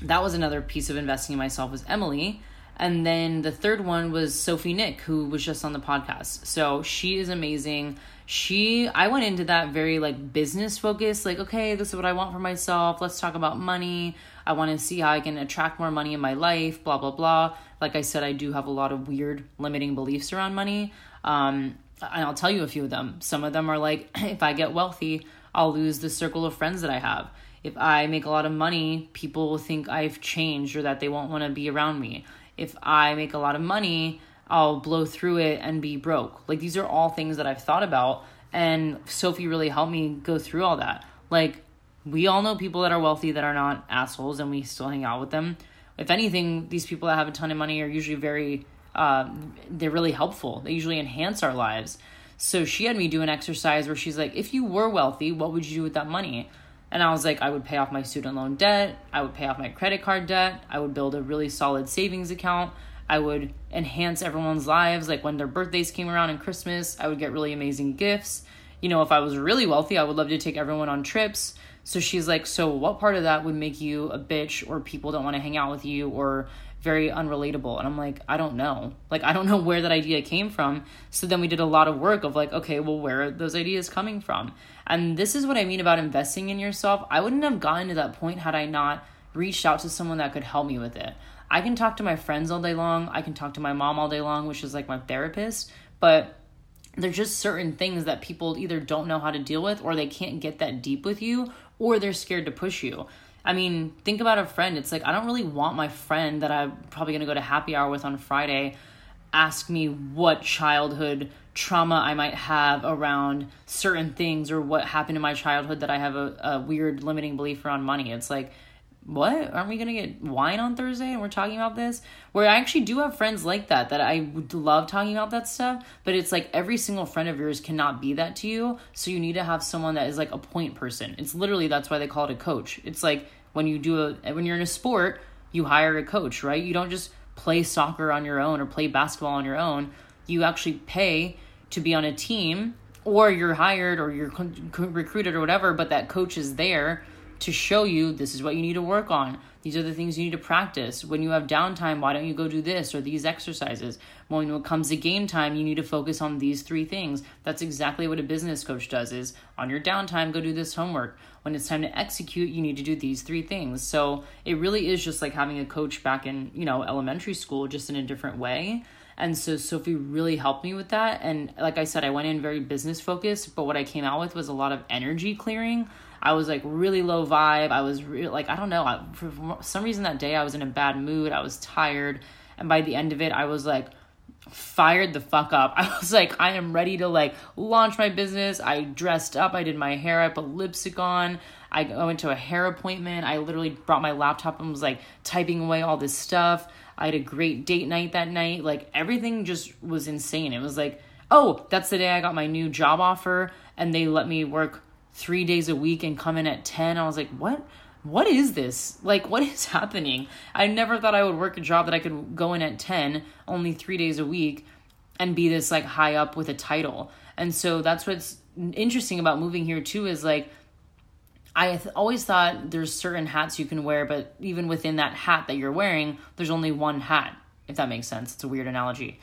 that was another piece of investing in myself was Emily. And then the third one was Sophie Nick, who was just on the podcast. So she is amazing. She, I went into that very like business focused, like, okay, this is what I want for myself. Let's talk about money. I want to see how I can attract more money in my life, blah, blah, blah. Like I said, I do have a lot of weird limiting beliefs around money. Um, and I'll tell you a few of them. Some of them are like, <clears throat> if I get wealthy, I'll lose the circle of friends that I have. If I make a lot of money, people will think I've changed or that they won't want to be around me. If I make a lot of money, I'll blow through it and be broke. Like these are all things that I've thought about and Sophie really helped me go through all that. Like we all know people that are wealthy that are not assholes and we still hang out with them. If anything, these people that have a ton of money are usually very uh, they're really helpful. They usually enhance our lives. So she had me do an exercise where she's like, if you were wealthy, what would you do with that money? And I was like, I would pay off my student loan debt. I would pay off my credit card debt. I would build a really solid savings account. I would enhance everyone's lives. Like when their birthdays came around and Christmas, I would get really amazing gifts. You know, if I was really wealthy, I would love to take everyone on trips. So she's like, So what part of that would make you a bitch or people don't want to hang out with you or very unrelatable? And I'm like, I don't know. Like, I don't know where that idea came from. So then we did a lot of work of like, okay, well, where are those ideas coming from? And this is what I mean about investing in yourself. I wouldn't have gotten to that point had I not reached out to someone that could help me with it. I can talk to my friends all day long. I can talk to my mom all day long, which is like my therapist. But there's just certain things that people either don't know how to deal with or they can't get that deep with you or they're scared to push you. I mean, think about a friend. It's like I don't really want my friend that I'm probably going to go to happy hour with on Friday ask me what childhood trauma I might have around certain things or what happened in my childhood that I have a, a weird limiting belief around money. It's like what? Aren't we gonna get wine on thursday and we're talking about this? Where i actually do have friends like that that i would love talking about that stuff but it's like every single friend of yours cannot be that to you so you need to have someone that is like a point person. It's literally that's why they call it a coach. It's like when you do a when you're in a sport you hire a coach right? You don't just play soccer on your own or play basketball on your own. You actually pay to be on a team or you're hired or you're recruited or whatever but that coach is there to show you this is what you need to work on. These are the things you need to practice. When you have downtime, why don't you go do this or these exercises? When it comes to game time, you need to focus on these three things. That's exactly what a business coach does is on your downtime, go do this homework. When it's time to execute, you need to do these three things. So it really is just like having a coach back in, you know, elementary school, just in a different way. And so Sophie really helped me with that. And like I said, I went in very business focused, but what I came out with was a lot of energy clearing I was like really low vibe. I was re- like, I don't know. I, for some reason that day I was in a bad mood. I was tired. And by the end of it, I was like, fired the fuck up. <laughs> I was like, I am ready to like launch my business. I dressed up. I did my hair. I put lipstick on. I went to a hair appointment. I literally brought my laptop and was like typing away all this stuff. I had a great date night that night. Like everything just was insane. It was like, oh, that's the day I got my new job offer and they let me work three days a week and come in at 10. I was like, what? What is this? Like, what is <laughs> happening? I never thought I would work a job that I could go in at 10, only three days a week, and be this like high up with a title. And so that's what's interesting about moving here too is like, I th- always thought there's certain hats you can wear, but even within that hat that you're wearing, there's only one hat, if that makes sense. It's a weird analogy.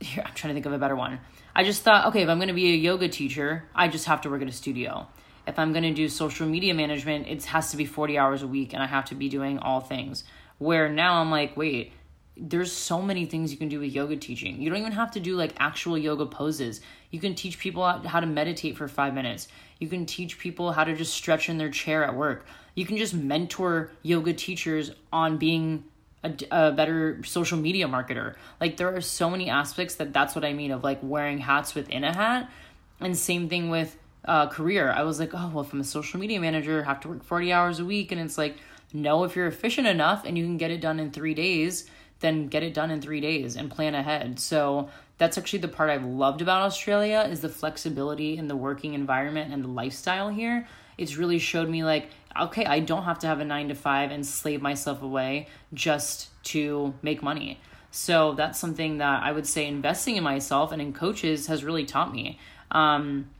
Here, I'm trying to think of a better one. I just thought, okay, if I'm going to be a yoga teacher, I just have to work at a studio. If I'm going to do social media management, it has to be 40 hours a week and I have to be doing all things. Where now I'm like, wait, there's so many things you can do with yoga teaching. You don't even have to do like actual yoga poses. You can teach people how to meditate for five minutes. You can teach people how to just stretch in their chair at work. You can just mentor yoga teachers on being a, a, better social media marketer. Like there are so many aspects that that's what I mean of like wearing hats within a hat. And same thing with uh, career. I was like, oh, well, if I'm a social media manager, I have to work 40 hours a week. And it's like, no, if you're efficient enough and you can get it done in three days, then get it done in three days and plan ahead. So that's actually the part I've loved about Australia is the flexibility in the working environment and the lifestyle here. It's really showed me like okay, I don't have to have a nine to five and slave myself away just to make money. So that's something that I would say investing in myself and in coaches has really taught me. Um,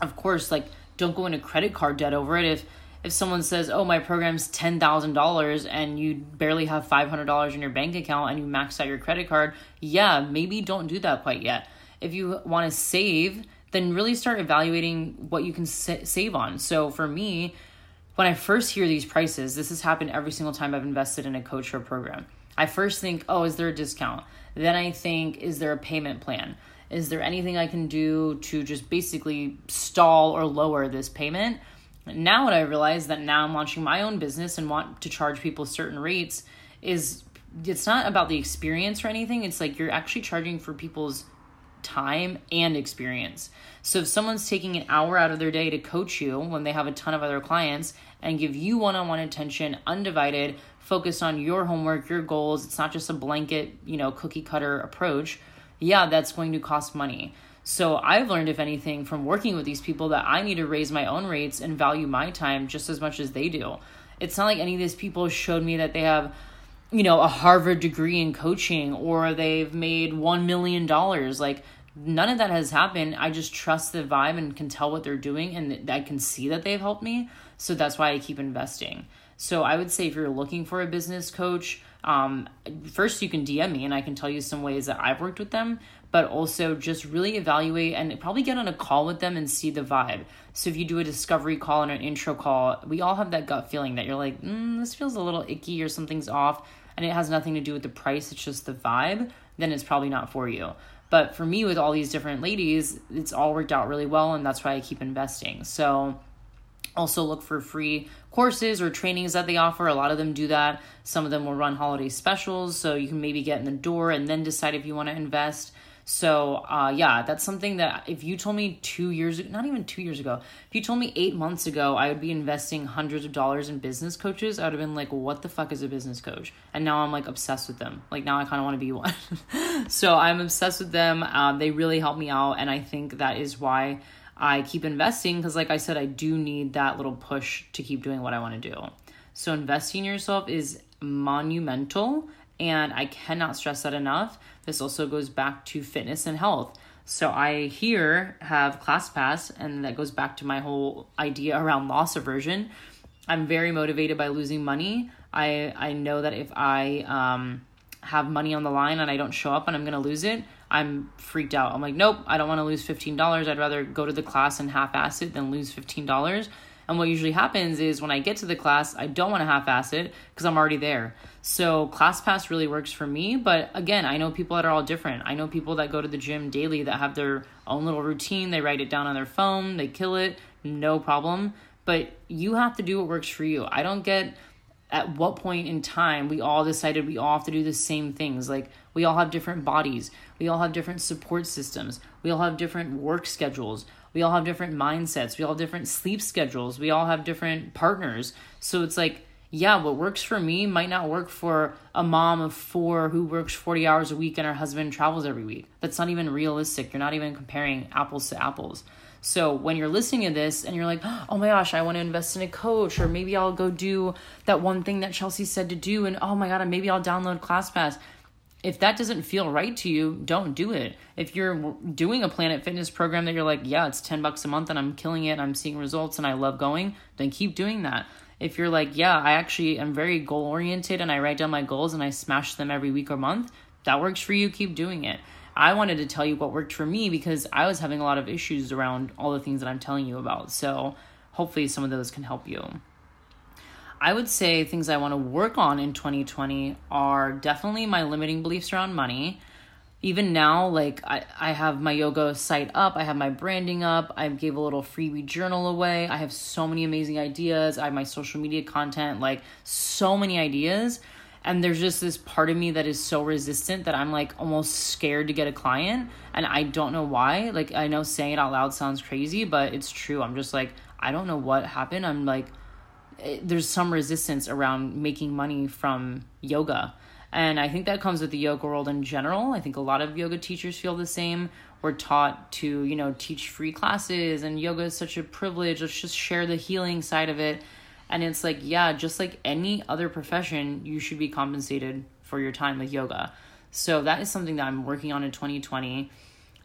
of course, like don't go into credit card debt over it. If if someone says, "Oh, my program's ten thousand dollars," and you barely have five hundred dollars in your bank account and you maxed out your credit card, yeah, maybe don't do that quite yet. If you want to save, then really start evaluating what you can sa- save on. So for me, when I first hear these prices, this has happened every single time I've invested in a coach or program. I first think, oh, is there a discount? Then I think, is there a payment plan? Is there anything I can do to just basically stall or lower this payment? Now, what I realize that now I'm launching my own business and want to charge people certain rates is it's not about the experience or anything. It's like you're actually charging for people's time and experience. So if someone's taking an hour out of their day to coach you when they have a ton of other clients and give you one-on-one attention, undivided, focused on your homework, your goals, it's not just a blanket, you know, cookie cutter approach. Yeah, that's going to cost money. So I've learned, if anything, from working with these people that I need to raise my own rates and value my time just as much as they do. It's not like any of these people showed me that they have, you know, a Harvard degree in coaching or they've made $1 million. Like, none of that has happened. I just trust the vibe and can tell what they're doing and I can see that they've helped me. So that's why I keep investing. So I would say if you're looking for a business coach, um, first you can DM me and I can tell you some ways that I've worked with them, but also just really evaluate and probably get on a call with them and see the vibe. So if you do a discovery call and an intro call, we all have that gut feeling that you're like, mm, this feels a little icky or something's off, and it has nothing to do with the price, it's just the vibe, then it's probably not for you. But for me, with all these different ladies, it's all worked out really well, and that's why I keep investing. So also look for free courses or trainings that they offer. A lot of them do that. Some of them will run holiday specials, so you can maybe get in the door and then decide if you want to invest. So, uh, yeah, that's something that if you told me two years, not even two years ago, if you told me eight months ago I would be investing hundreds of dollars in business coaches, I would have been like, what the fuck is a business coach? And now I'm like obsessed with them. Like now I kind of want to be one. <laughs> so I'm obsessed with them. Um, they really help me out. And I think that is why I keep investing because, like I said, I do need that little push to keep doing what I want to do. So, investing in yourself is monumental, and I cannot stress that enough. This also goes back to fitness and health. So, I here have ClassPass, and that goes back to my whole idea around loss aversion. I'm very motivated by losing money. I, I know that if I um, have money on the line and I don't show up and I'm to lose it, I'm freaked out. I'm like, nope, I don't want to lose $15. I'd rather go to the class and half ass it than lose $15. And what usually happens is when I get to the class, I don't want to half ass it because I'm already there. So ClassPass really works for me. But again, I know people that are all different. I know people that go to the gym daily that have their own little routine. They write it down on their phone, they kill it, no problem. But you have to do what works for you. I don't get at what point in time we all decided we all have to do the same things. Like we all have different bodies, we all have different support systems, we all have different work schedules, we all have different mindsets, we all have different sleep schedules, we all have different partners. So it's like, yeah, what works for me might not work for a mom of four who works 40 hours a week and her husband travels every week. That's not even realistic. You're not even comparing apples to apples. So when you're listening to this and you're like, <gasps> oh my gosh, I want to invest in a coach, or maybe I'll go do that one thing that Chelsea said to do, and oh my God, maybe I'll download ClassPass. If that doesn't feel right to you, don't do it. If you're doing a Planet Fitness program that you're like, yeah, it's 10 bucks a month and I'm killing it, I'm seeing results and I love going, then keep doing that. If you're like, yeah, I actually am very goal oriented and I write down my goals and I smash them every week or month, that works for you, keep doing it. I wanted to tell you what worked for me because I was having a lot of issues around all the things that I'm telling you about. So hopefully some of those can help you. I would say things I want to work on in 2020 are definitely my limiting beliefs around money. Even now, like I, I have my yoga site up, I have my branding up, I gave a little freebie journal away. I have so many amazing ideas. I have my social media content, like so many ideas and there's just this part of me that is so resistant that I'm like almost scared to get a client and I don't know why. Like I know saying it out loud sounds crazy, but it's true. I'm just like I don't know what happened. I'm like it, eh, there's some resistance around making money from yoga. And I think that comes with the yoga world in general. I think a lot of yoga teachers feel the same. We're taught to, you know, teach free classes and yoga is such a privilege. Let's just share the healing side of it and it's like, yeah, just like any other profession, you should be compensated for your time with yoga. So that is something that I'm working on in 2020.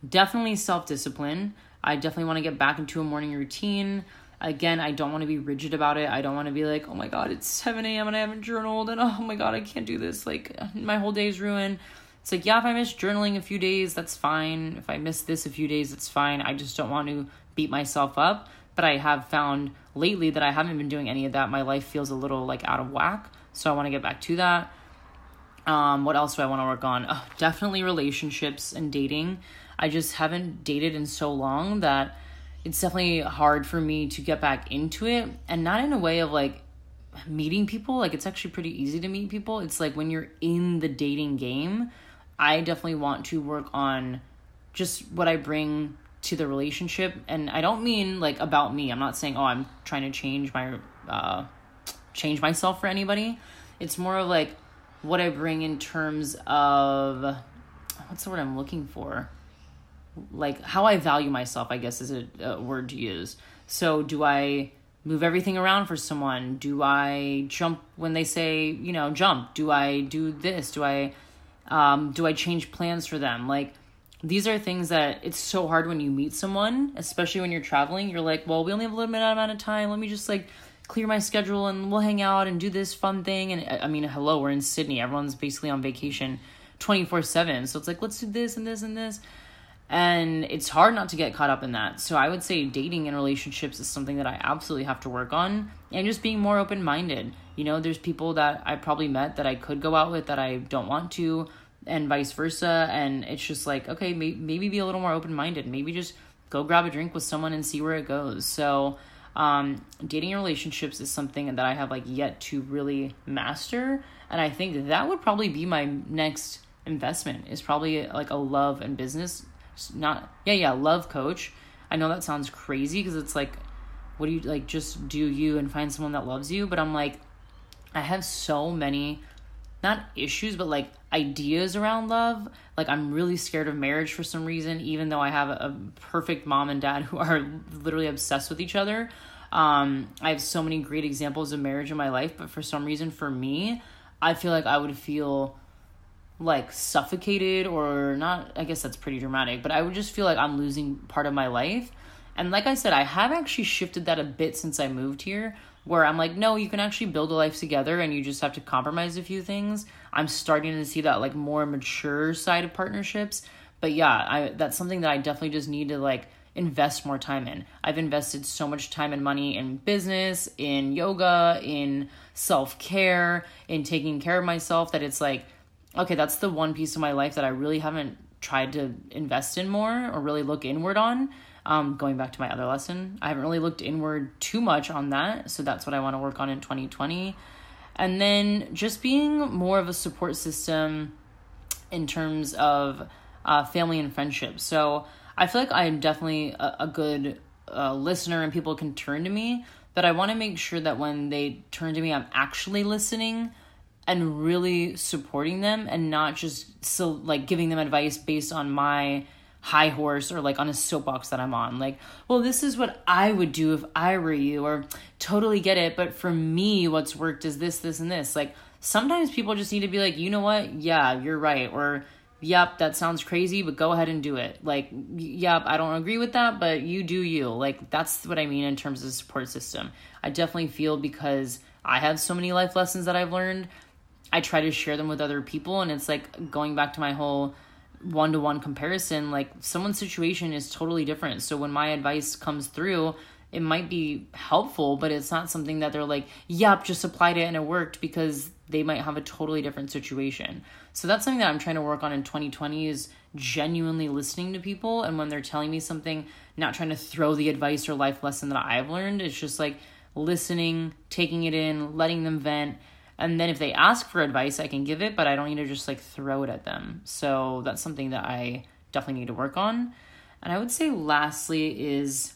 Definitely self discipline. I definitely want to get back into a morning routine. Again, I don't want to be rigid about it. I don't want to be like, oh my God, it's 7 a.m. and I haven't journaled, and oh my God, I can't do this. Like, my whole day's ruined. It's like, yeah, if I miss journaling a few days, that's fine. If I miss this a few days, that's fine. I just don't want to beat myself up but I have found lately that I haven't been doing any of that. My life feels a little like out of whack. So I want to get back to that. Um, what else do I want to work on? Oh, definitely relationships and dating. I just haven't dated in so long that it's definitely hard for me to get back into it. And not in a way of like meeting people. Like it's actually pretty easy to meet people. It's like when you're in the dating game i definitely want to work on just what i bring to the relationship. And i don't mean like about me. I'm not saying oh i'm trying to change my uh change myself for anybody. It's more of like what i bring in terms of what's the word i'm looking for like how i value myself i guess is a, a word to use so do i move everything around for someone do i jump when they say you know jump do i do this do i um, do i change plans for them like these are things that it's so hard when you meet someone, especially when you're traveling. You're like, well, we only have a limited amount of time. Let me just like clear my schedule and we'll hang out and do this fun thing. And I mean, hello, we're in Sydney. Everyone's basically on vacation 24 7. So it's like, let's do this and this and this. And it's hard not to get caught up in that. So I would say dating and relationships is something that I absolutely have to work on and just being more open minded. You know, there's people that I probably met that I could go out with that I don't want to and vice versa. And it's just like, okay, may- maybe be a little more open minded. Maybe just go grab a drink with someone and see where it goes. So, um, dating and relationships is something that I have like yet to really master. And I think that would probably be my next investment is probably like a love and business, not, yeah, yeah, love coach. I know that sounds crazy because it's like, what do you like, just do you and find someone that loves you? But I'm like, I have so many not issues, but like ideas around love. Like I'm really scared of marriage for some reason, even though I have a, perfect mom and dad <laughs> who are literally obsessed with each other. Um, I have so many great examples of marriage in my life, but for some reason, for me, I feel like I would feel like suffocated or not. I guess that's pretty dramatic, but I would just feel like I'm losing part of my life. And like I said, I have actually shifted that a bit since I moved here where I'm like, no, you can actually build a life together and you just have to compromise a few things. I'm starting to see that like more mature side of partnerships. But yeah, I that's something that I definitely just need to like invest more time in. I've invested so much time and money in business, in yoga, in self-care, in taking care of myself that it's like okay, that's the one piece of my life that I really haven't tried to invest in more or really look inward on. Um, going back to my other lesson, I haven't really looked inward too much on that. So that's what I want to work on in 2020. And then just being more of a support system in terms of uh, family and friendship. So I feel like I'm definitely a, a good uh, listener and people can turn to me, but I want to make sure that when they turn to me, I'm actually listening and really supporting them and not just so like giving them advice based on my high horse or like on a soapbox that I'm on. Like, well, this is what I would do if I were you, or totally get it. But for me, what's worked is this, this, and this. Like, sometimes people just need to be like, you know what? Yeah, you're right. Or, yep, that sounds crazy, but go ahead and do it. Like, yep, I don't agree with that, but you do you. Like, that's what I mean in terms of support system. I definitely feel because I have so many life lessons that I've learned, I try to share them with other people. And it's like going back to my whole one to one comparison, like someone's situation is totally different. So when my advice comes through, it might be helpful, but it's not something that they're like, yep, just applied it and it worked because they might have a totally different situation. So that's something that I'm trying to work on in 2020 is genuinely listening to people. And when they're telling me something, not trying to throw the advice or life lesson that I've learned. It's just like listening, taking it in, letting them vent, and then if they ask for advice, I can give it, but I don't need to just like throw it at them. So that's something that I definitely need to work on. And I would say lastly is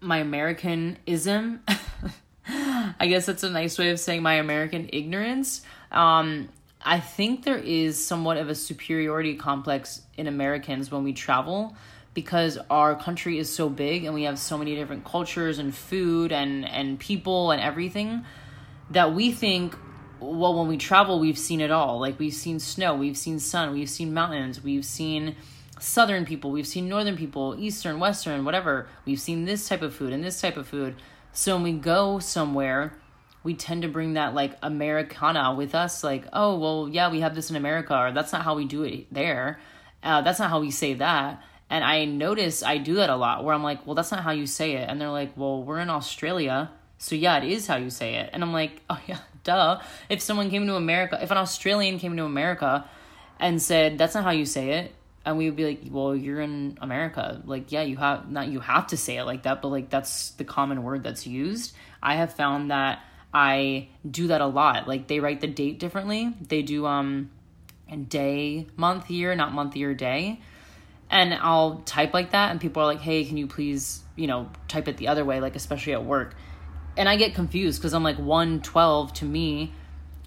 my Americanism. <laughs> I guess that's a nice way of saying my American ignorance. Um, I think there is somewhat of a superiority complex in Americans when we travel because our country is so big and we have so many different cultures and food and and people and everything that we think well when we travel we've seen it all. Like we've seen snow we've seen sun we've seen mountains we've seen southern people we've seen northern people eastern western whatever. We've seen this type of food and this type of food. So when we go somewhere we tend to bring that like americana with us. Like oh well yeah we have this in america or that's not how we do it there. Uh, that's not how we say that. And i notice i do that a lot where i'm like well that's not how you say it. And they're like well we're in australia so yeah, it is how you say it. And I'm like, oh yeah, <laughs> duh. If someone came to America, if an Australian came to America and said, that's not how you say it, and we would be like, "Well, you're in America. Like, yeah, you have not you have to say it like that, but like that's the common word that's used." I have found that I do that a lot. Like they write the date differently. They do um day, month, year, not month, year, day. And I'll type like that and people are like, "Hey, can you please, you know, type it the other way like especially at work." And I get confused cuz I'm like 112 to me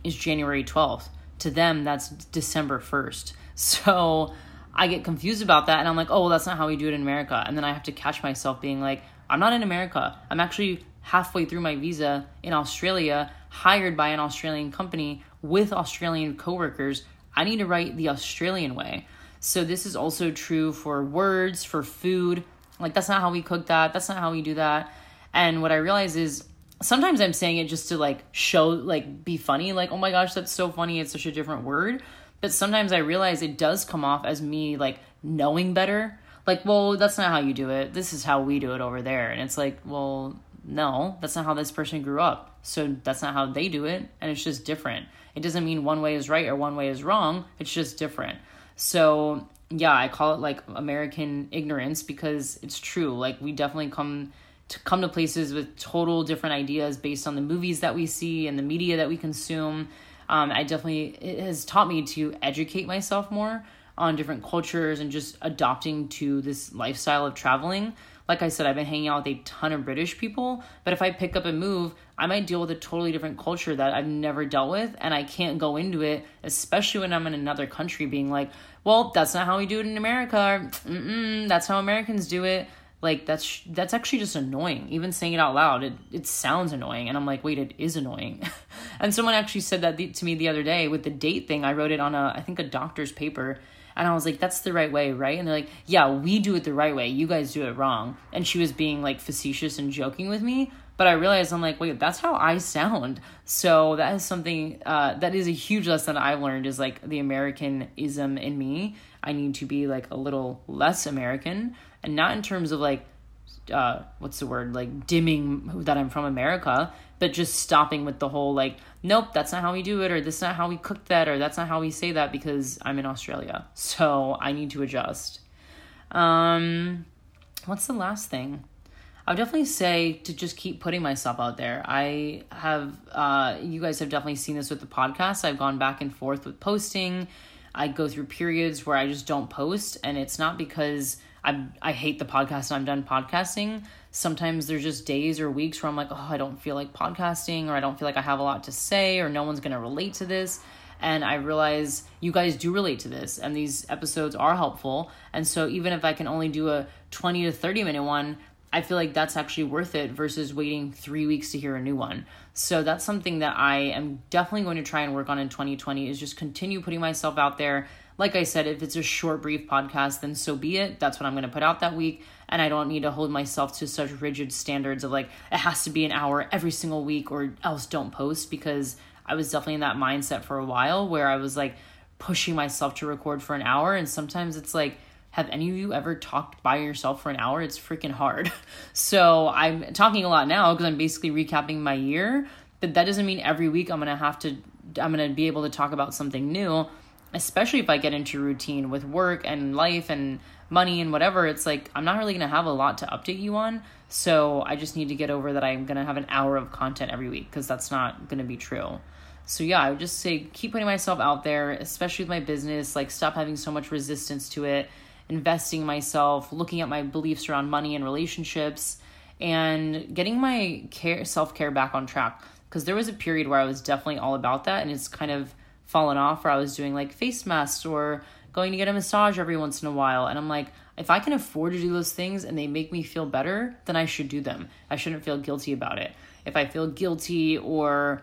is January 12th. To them that's December 1st. <laughs> So I get confused about that and I'm like, oh, well, that's not how we do it in America. And then I have to catch myself being like, I'm not in America. I'm actually halfway through my visa in Australia, hired by an Australian company with Australian coworkers. I need to write the Australian way. So this is also true for words, for food. Like, that's not how we cook that. That's not how we do that. And what I realize is sometimes I'm saying it just to like show, like, be funny. Like, oh my gosh, that's so funny. It's such a different word. But sometimes I realize it does come off as me like knowing better. Like, well, that's not how you do it. This is how we do it over there. And it's like, well, no, that's not how this person grew up. So that's not how they do it. And it's just different. It doesn't mean one way is right or one way is wrong. It's just different. So, yeah, I call it like American ignorance because it's true. Like, we definitely come to come to places with total different ideas based on the movies that we see and the media that we consume um, I definitely it has taught me to educate myself more on different cultures and just adopting to this lifestyle of traveling. Like I said, I've been hanging out with a ton of British people, but if I pick up and move, I might deal with a totally different culture that I've never dealt with, and I can't go into it, especially when I'm in another country, being like, well, that's not how we do it in America, or, that's how Americans do it like that's that's actually just annoying. Even saying it out loud it, it sounds annoying and i'm like wait it is annoying. <laughs> And someone actually said that to me the other day with the date thing i wrote it on a i think a doctor's paper and i was like that's the right way right? And they're like yeah we do it the right way. You guys do it wrong. And she was being like facetious and joking with me but i realized i'm like wait that's how i sound. So that is something uh, that is a huge lesson i've learned is like the americanism in me. I need to be like a little less american and not in terms of like uh, what's the word like dimming that I'm from America, but just stopping with the whole like, nope, that's not how we do it, or that's not how we cook that, or that's not how we say that because I'm in Australia, so I need to adjust. Um, what's the last thing? I would definitely say to just keep putting myself out there. I have, uh, you guys have definitely seen this with the podcast. I've gone back and forth with posting. I go through periods where I just don't post, and it's not because I I hate the podcast and I'm done podcasting. Sometimes there's just days or weeks where I'm like, oh, I don't feel like podcasting, or I don't feel like I have a lot to say, or no one's gonna relate to this. And I realize you guys do relate to this, and these episodes are helpful. And so even if I can only do a 20 to 30 minute one, I feel like that's actually worth it versus waiting three weeks to hear a new one. So that's something that I am definitely going to try and work on in 2020 is just continue putting myself out there like I said, if it's a short, brief podcast, then so be it. That's what I'm going to put out that week. And I don't need to hold myself to such rigid standards of like, it has to be an hour every single week or else don't post because I was definitely in that mindset for a while where I was like pushing myself to record for an hour. And sometimes it's like, have any of you ever talked by yourself for an hour? It's freaking hard. <laughs> So I'm talking a lot now because I'm basically recapping my year, but that doesn't mean every week I'm going to have to, I'm going to be able to talk about something new especially if I get into routine with work and life and money and whatever, it's like I'm not really going to have a lot to update you on. So I just need to get over that I'm going to have an hour of content every week because that's not going to be true. So yeah, I would just say keep putting myself out there, especially with my business, like stop having so much resistance to it, investing myself, looking at my beliefs around money and relationships and getting my care self-care back on track because there was a period where I was definitely all about that and it's kind of fallen off where I was doing like face masks or going to get a massage every once in a while. And I'm like, if I can afford to do those things and they make me feel better, then I should do them. I shouldn't feel guilty about it. If I feel guilty or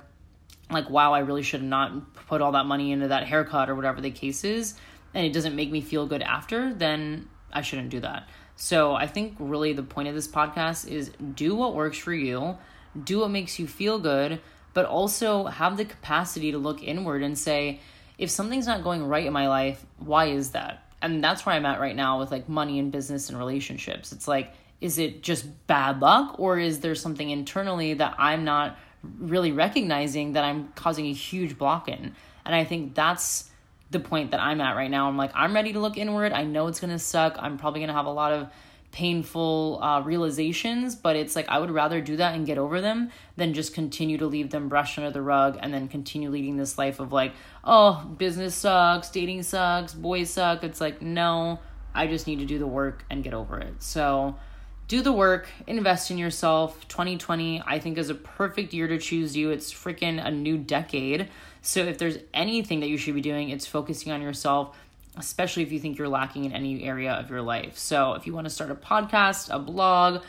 like, wow, I really should not put all that money into that haircut or whatever the case is, and it doesn't make me feel good after, then I shouldn't do that. So I think really the point of this podcast is do what works for you, do what makes you feel good, but also have the capacity to look inward and say, if something's not going right in my life, why is that? And that's where I'm at right now with like money and business and relationships. It's like, is it just bad luck or is there something internally that I'm not really recognizing that I'm causing a huge block in? And I think that's the point that I'm at right now. I'm like, I'm ready to look inward. I know it's gonna suck. I'm probably gonna have a lot of painful uh, realizations, but it's like I would rather do that and get over them than just continue to leave them brushed under the rug and then continue leading this life of like, oh, business sucks, dating sucks, boys suck. It's like, no, I just need to do the work and get over it. So, do the work, invest in yourself. 2020, I think, is a perfect year to choose you. It's freaking a new decade. So, if there's anything that you should be doing, it's focusing on yourself especially if you think you're lacking in any area of your life. So if you want to start a podcast, a blog,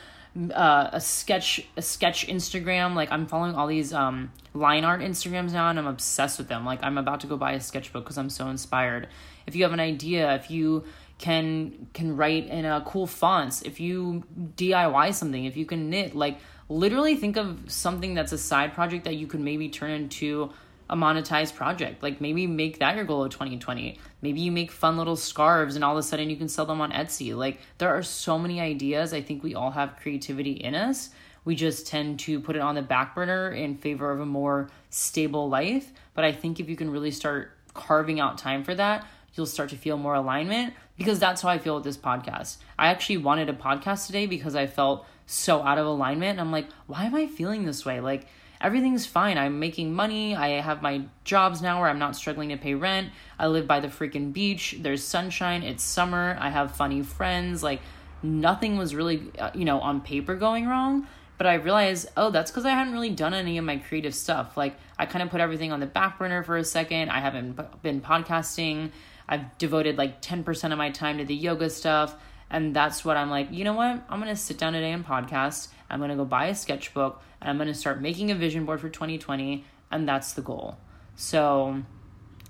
uh, a sketch, a sketch Instagram, like I'm following all these um, line art Instagrams now, and I'm obsessed with them. Like I'm about to go buy a sketchbook because I'm so inspired. If you have an idea, if you can can write in a cool fonts, if you DIY something, if you can knit, like literally think of something that's a side project that you could maybe turn into a monetized project. Like maybe make that your goal of 2020. Maybe you make fun little scarves and all of a sudden you can sell them on Etsy. Like there are so many ideas. I think we all have creativity in us. We just tend to put it on the back burner in favor of a more stable life. But I think if you can really start carving out time for that, you'll start to feel more alignment because that's how I feel with this podcast. I actually wanted a podcast today because I felt so out of alignment. I'm like, why am I feeling this way? Like, everything's fine. I'm making money. I have my jobs now where I'm not struggling to pay rent. I live by the freaking beach. There's sunshine. It's summer. I have funny friends. Like nothing was really, uh, you know, on paper going wrong. But I realized, oh, that's because I hadn't really done any of my creative stuff. Like I kind of put everything on the back burner for a second. I haven't been podcasting. I've devoted like 10% of my time to the yoga stuff. And that's what I'm like, you know what? I'm going to sit down today and podcast. I'm going to go buy a sketchbook and I'm going to start making a vision board for 2020 and that's the goal. So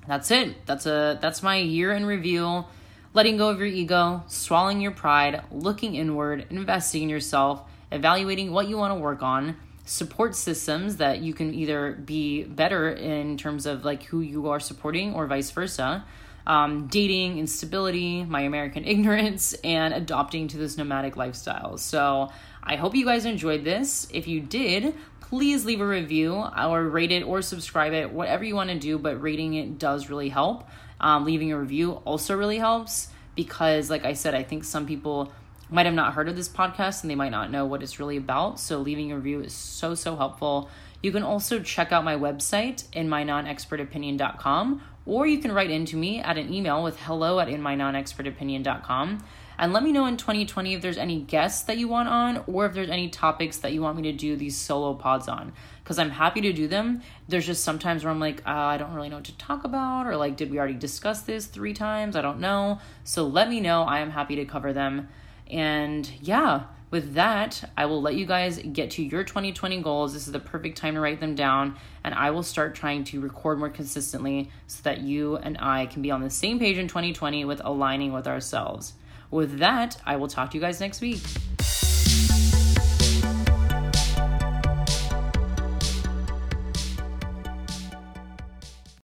that's it. That's a that's my year in review. Letting go of your ego, swallowing your pride, looking inward, investing in yourself, evaluating what you want to work on, support systems that you can either be better in terms of like who you are supporting or vice versa um, dating, instability, my American <laughs> ignorance, and adopting to this nomadic lifestyle. So I hope you guys enjoyed this. If you did, please leave a review or rate it or subscribe it, whatever you want to do, but rating it does really help. Um, leaving a review also really helps because, like I said, I think some people might have not heard of this podcast and they might not know what it's really about. So, leaving a review is so, so helpful. You can also check out my website inmynonexpertopinion.com or you can write into me at an email with hello at inmynonexpertopinion.com and let me know in 2020 if there's any guests that you want on or if there's any topics that you want me to do these solo pods on. Because i'm happy to do them. There's just sometimes where i'm like uh, i don't really know what to talk about or like did we already discuss this three times? I don't know. So let me know. I am happy to cover them. And yeah with that, I will let you guys get to your 2020 goals. This is the perfect time to write them down, and I will start trying to record more consistently so that you and I can be on the same page in 2020 with aligning with ourselves. With that, I will talk to you guys next week.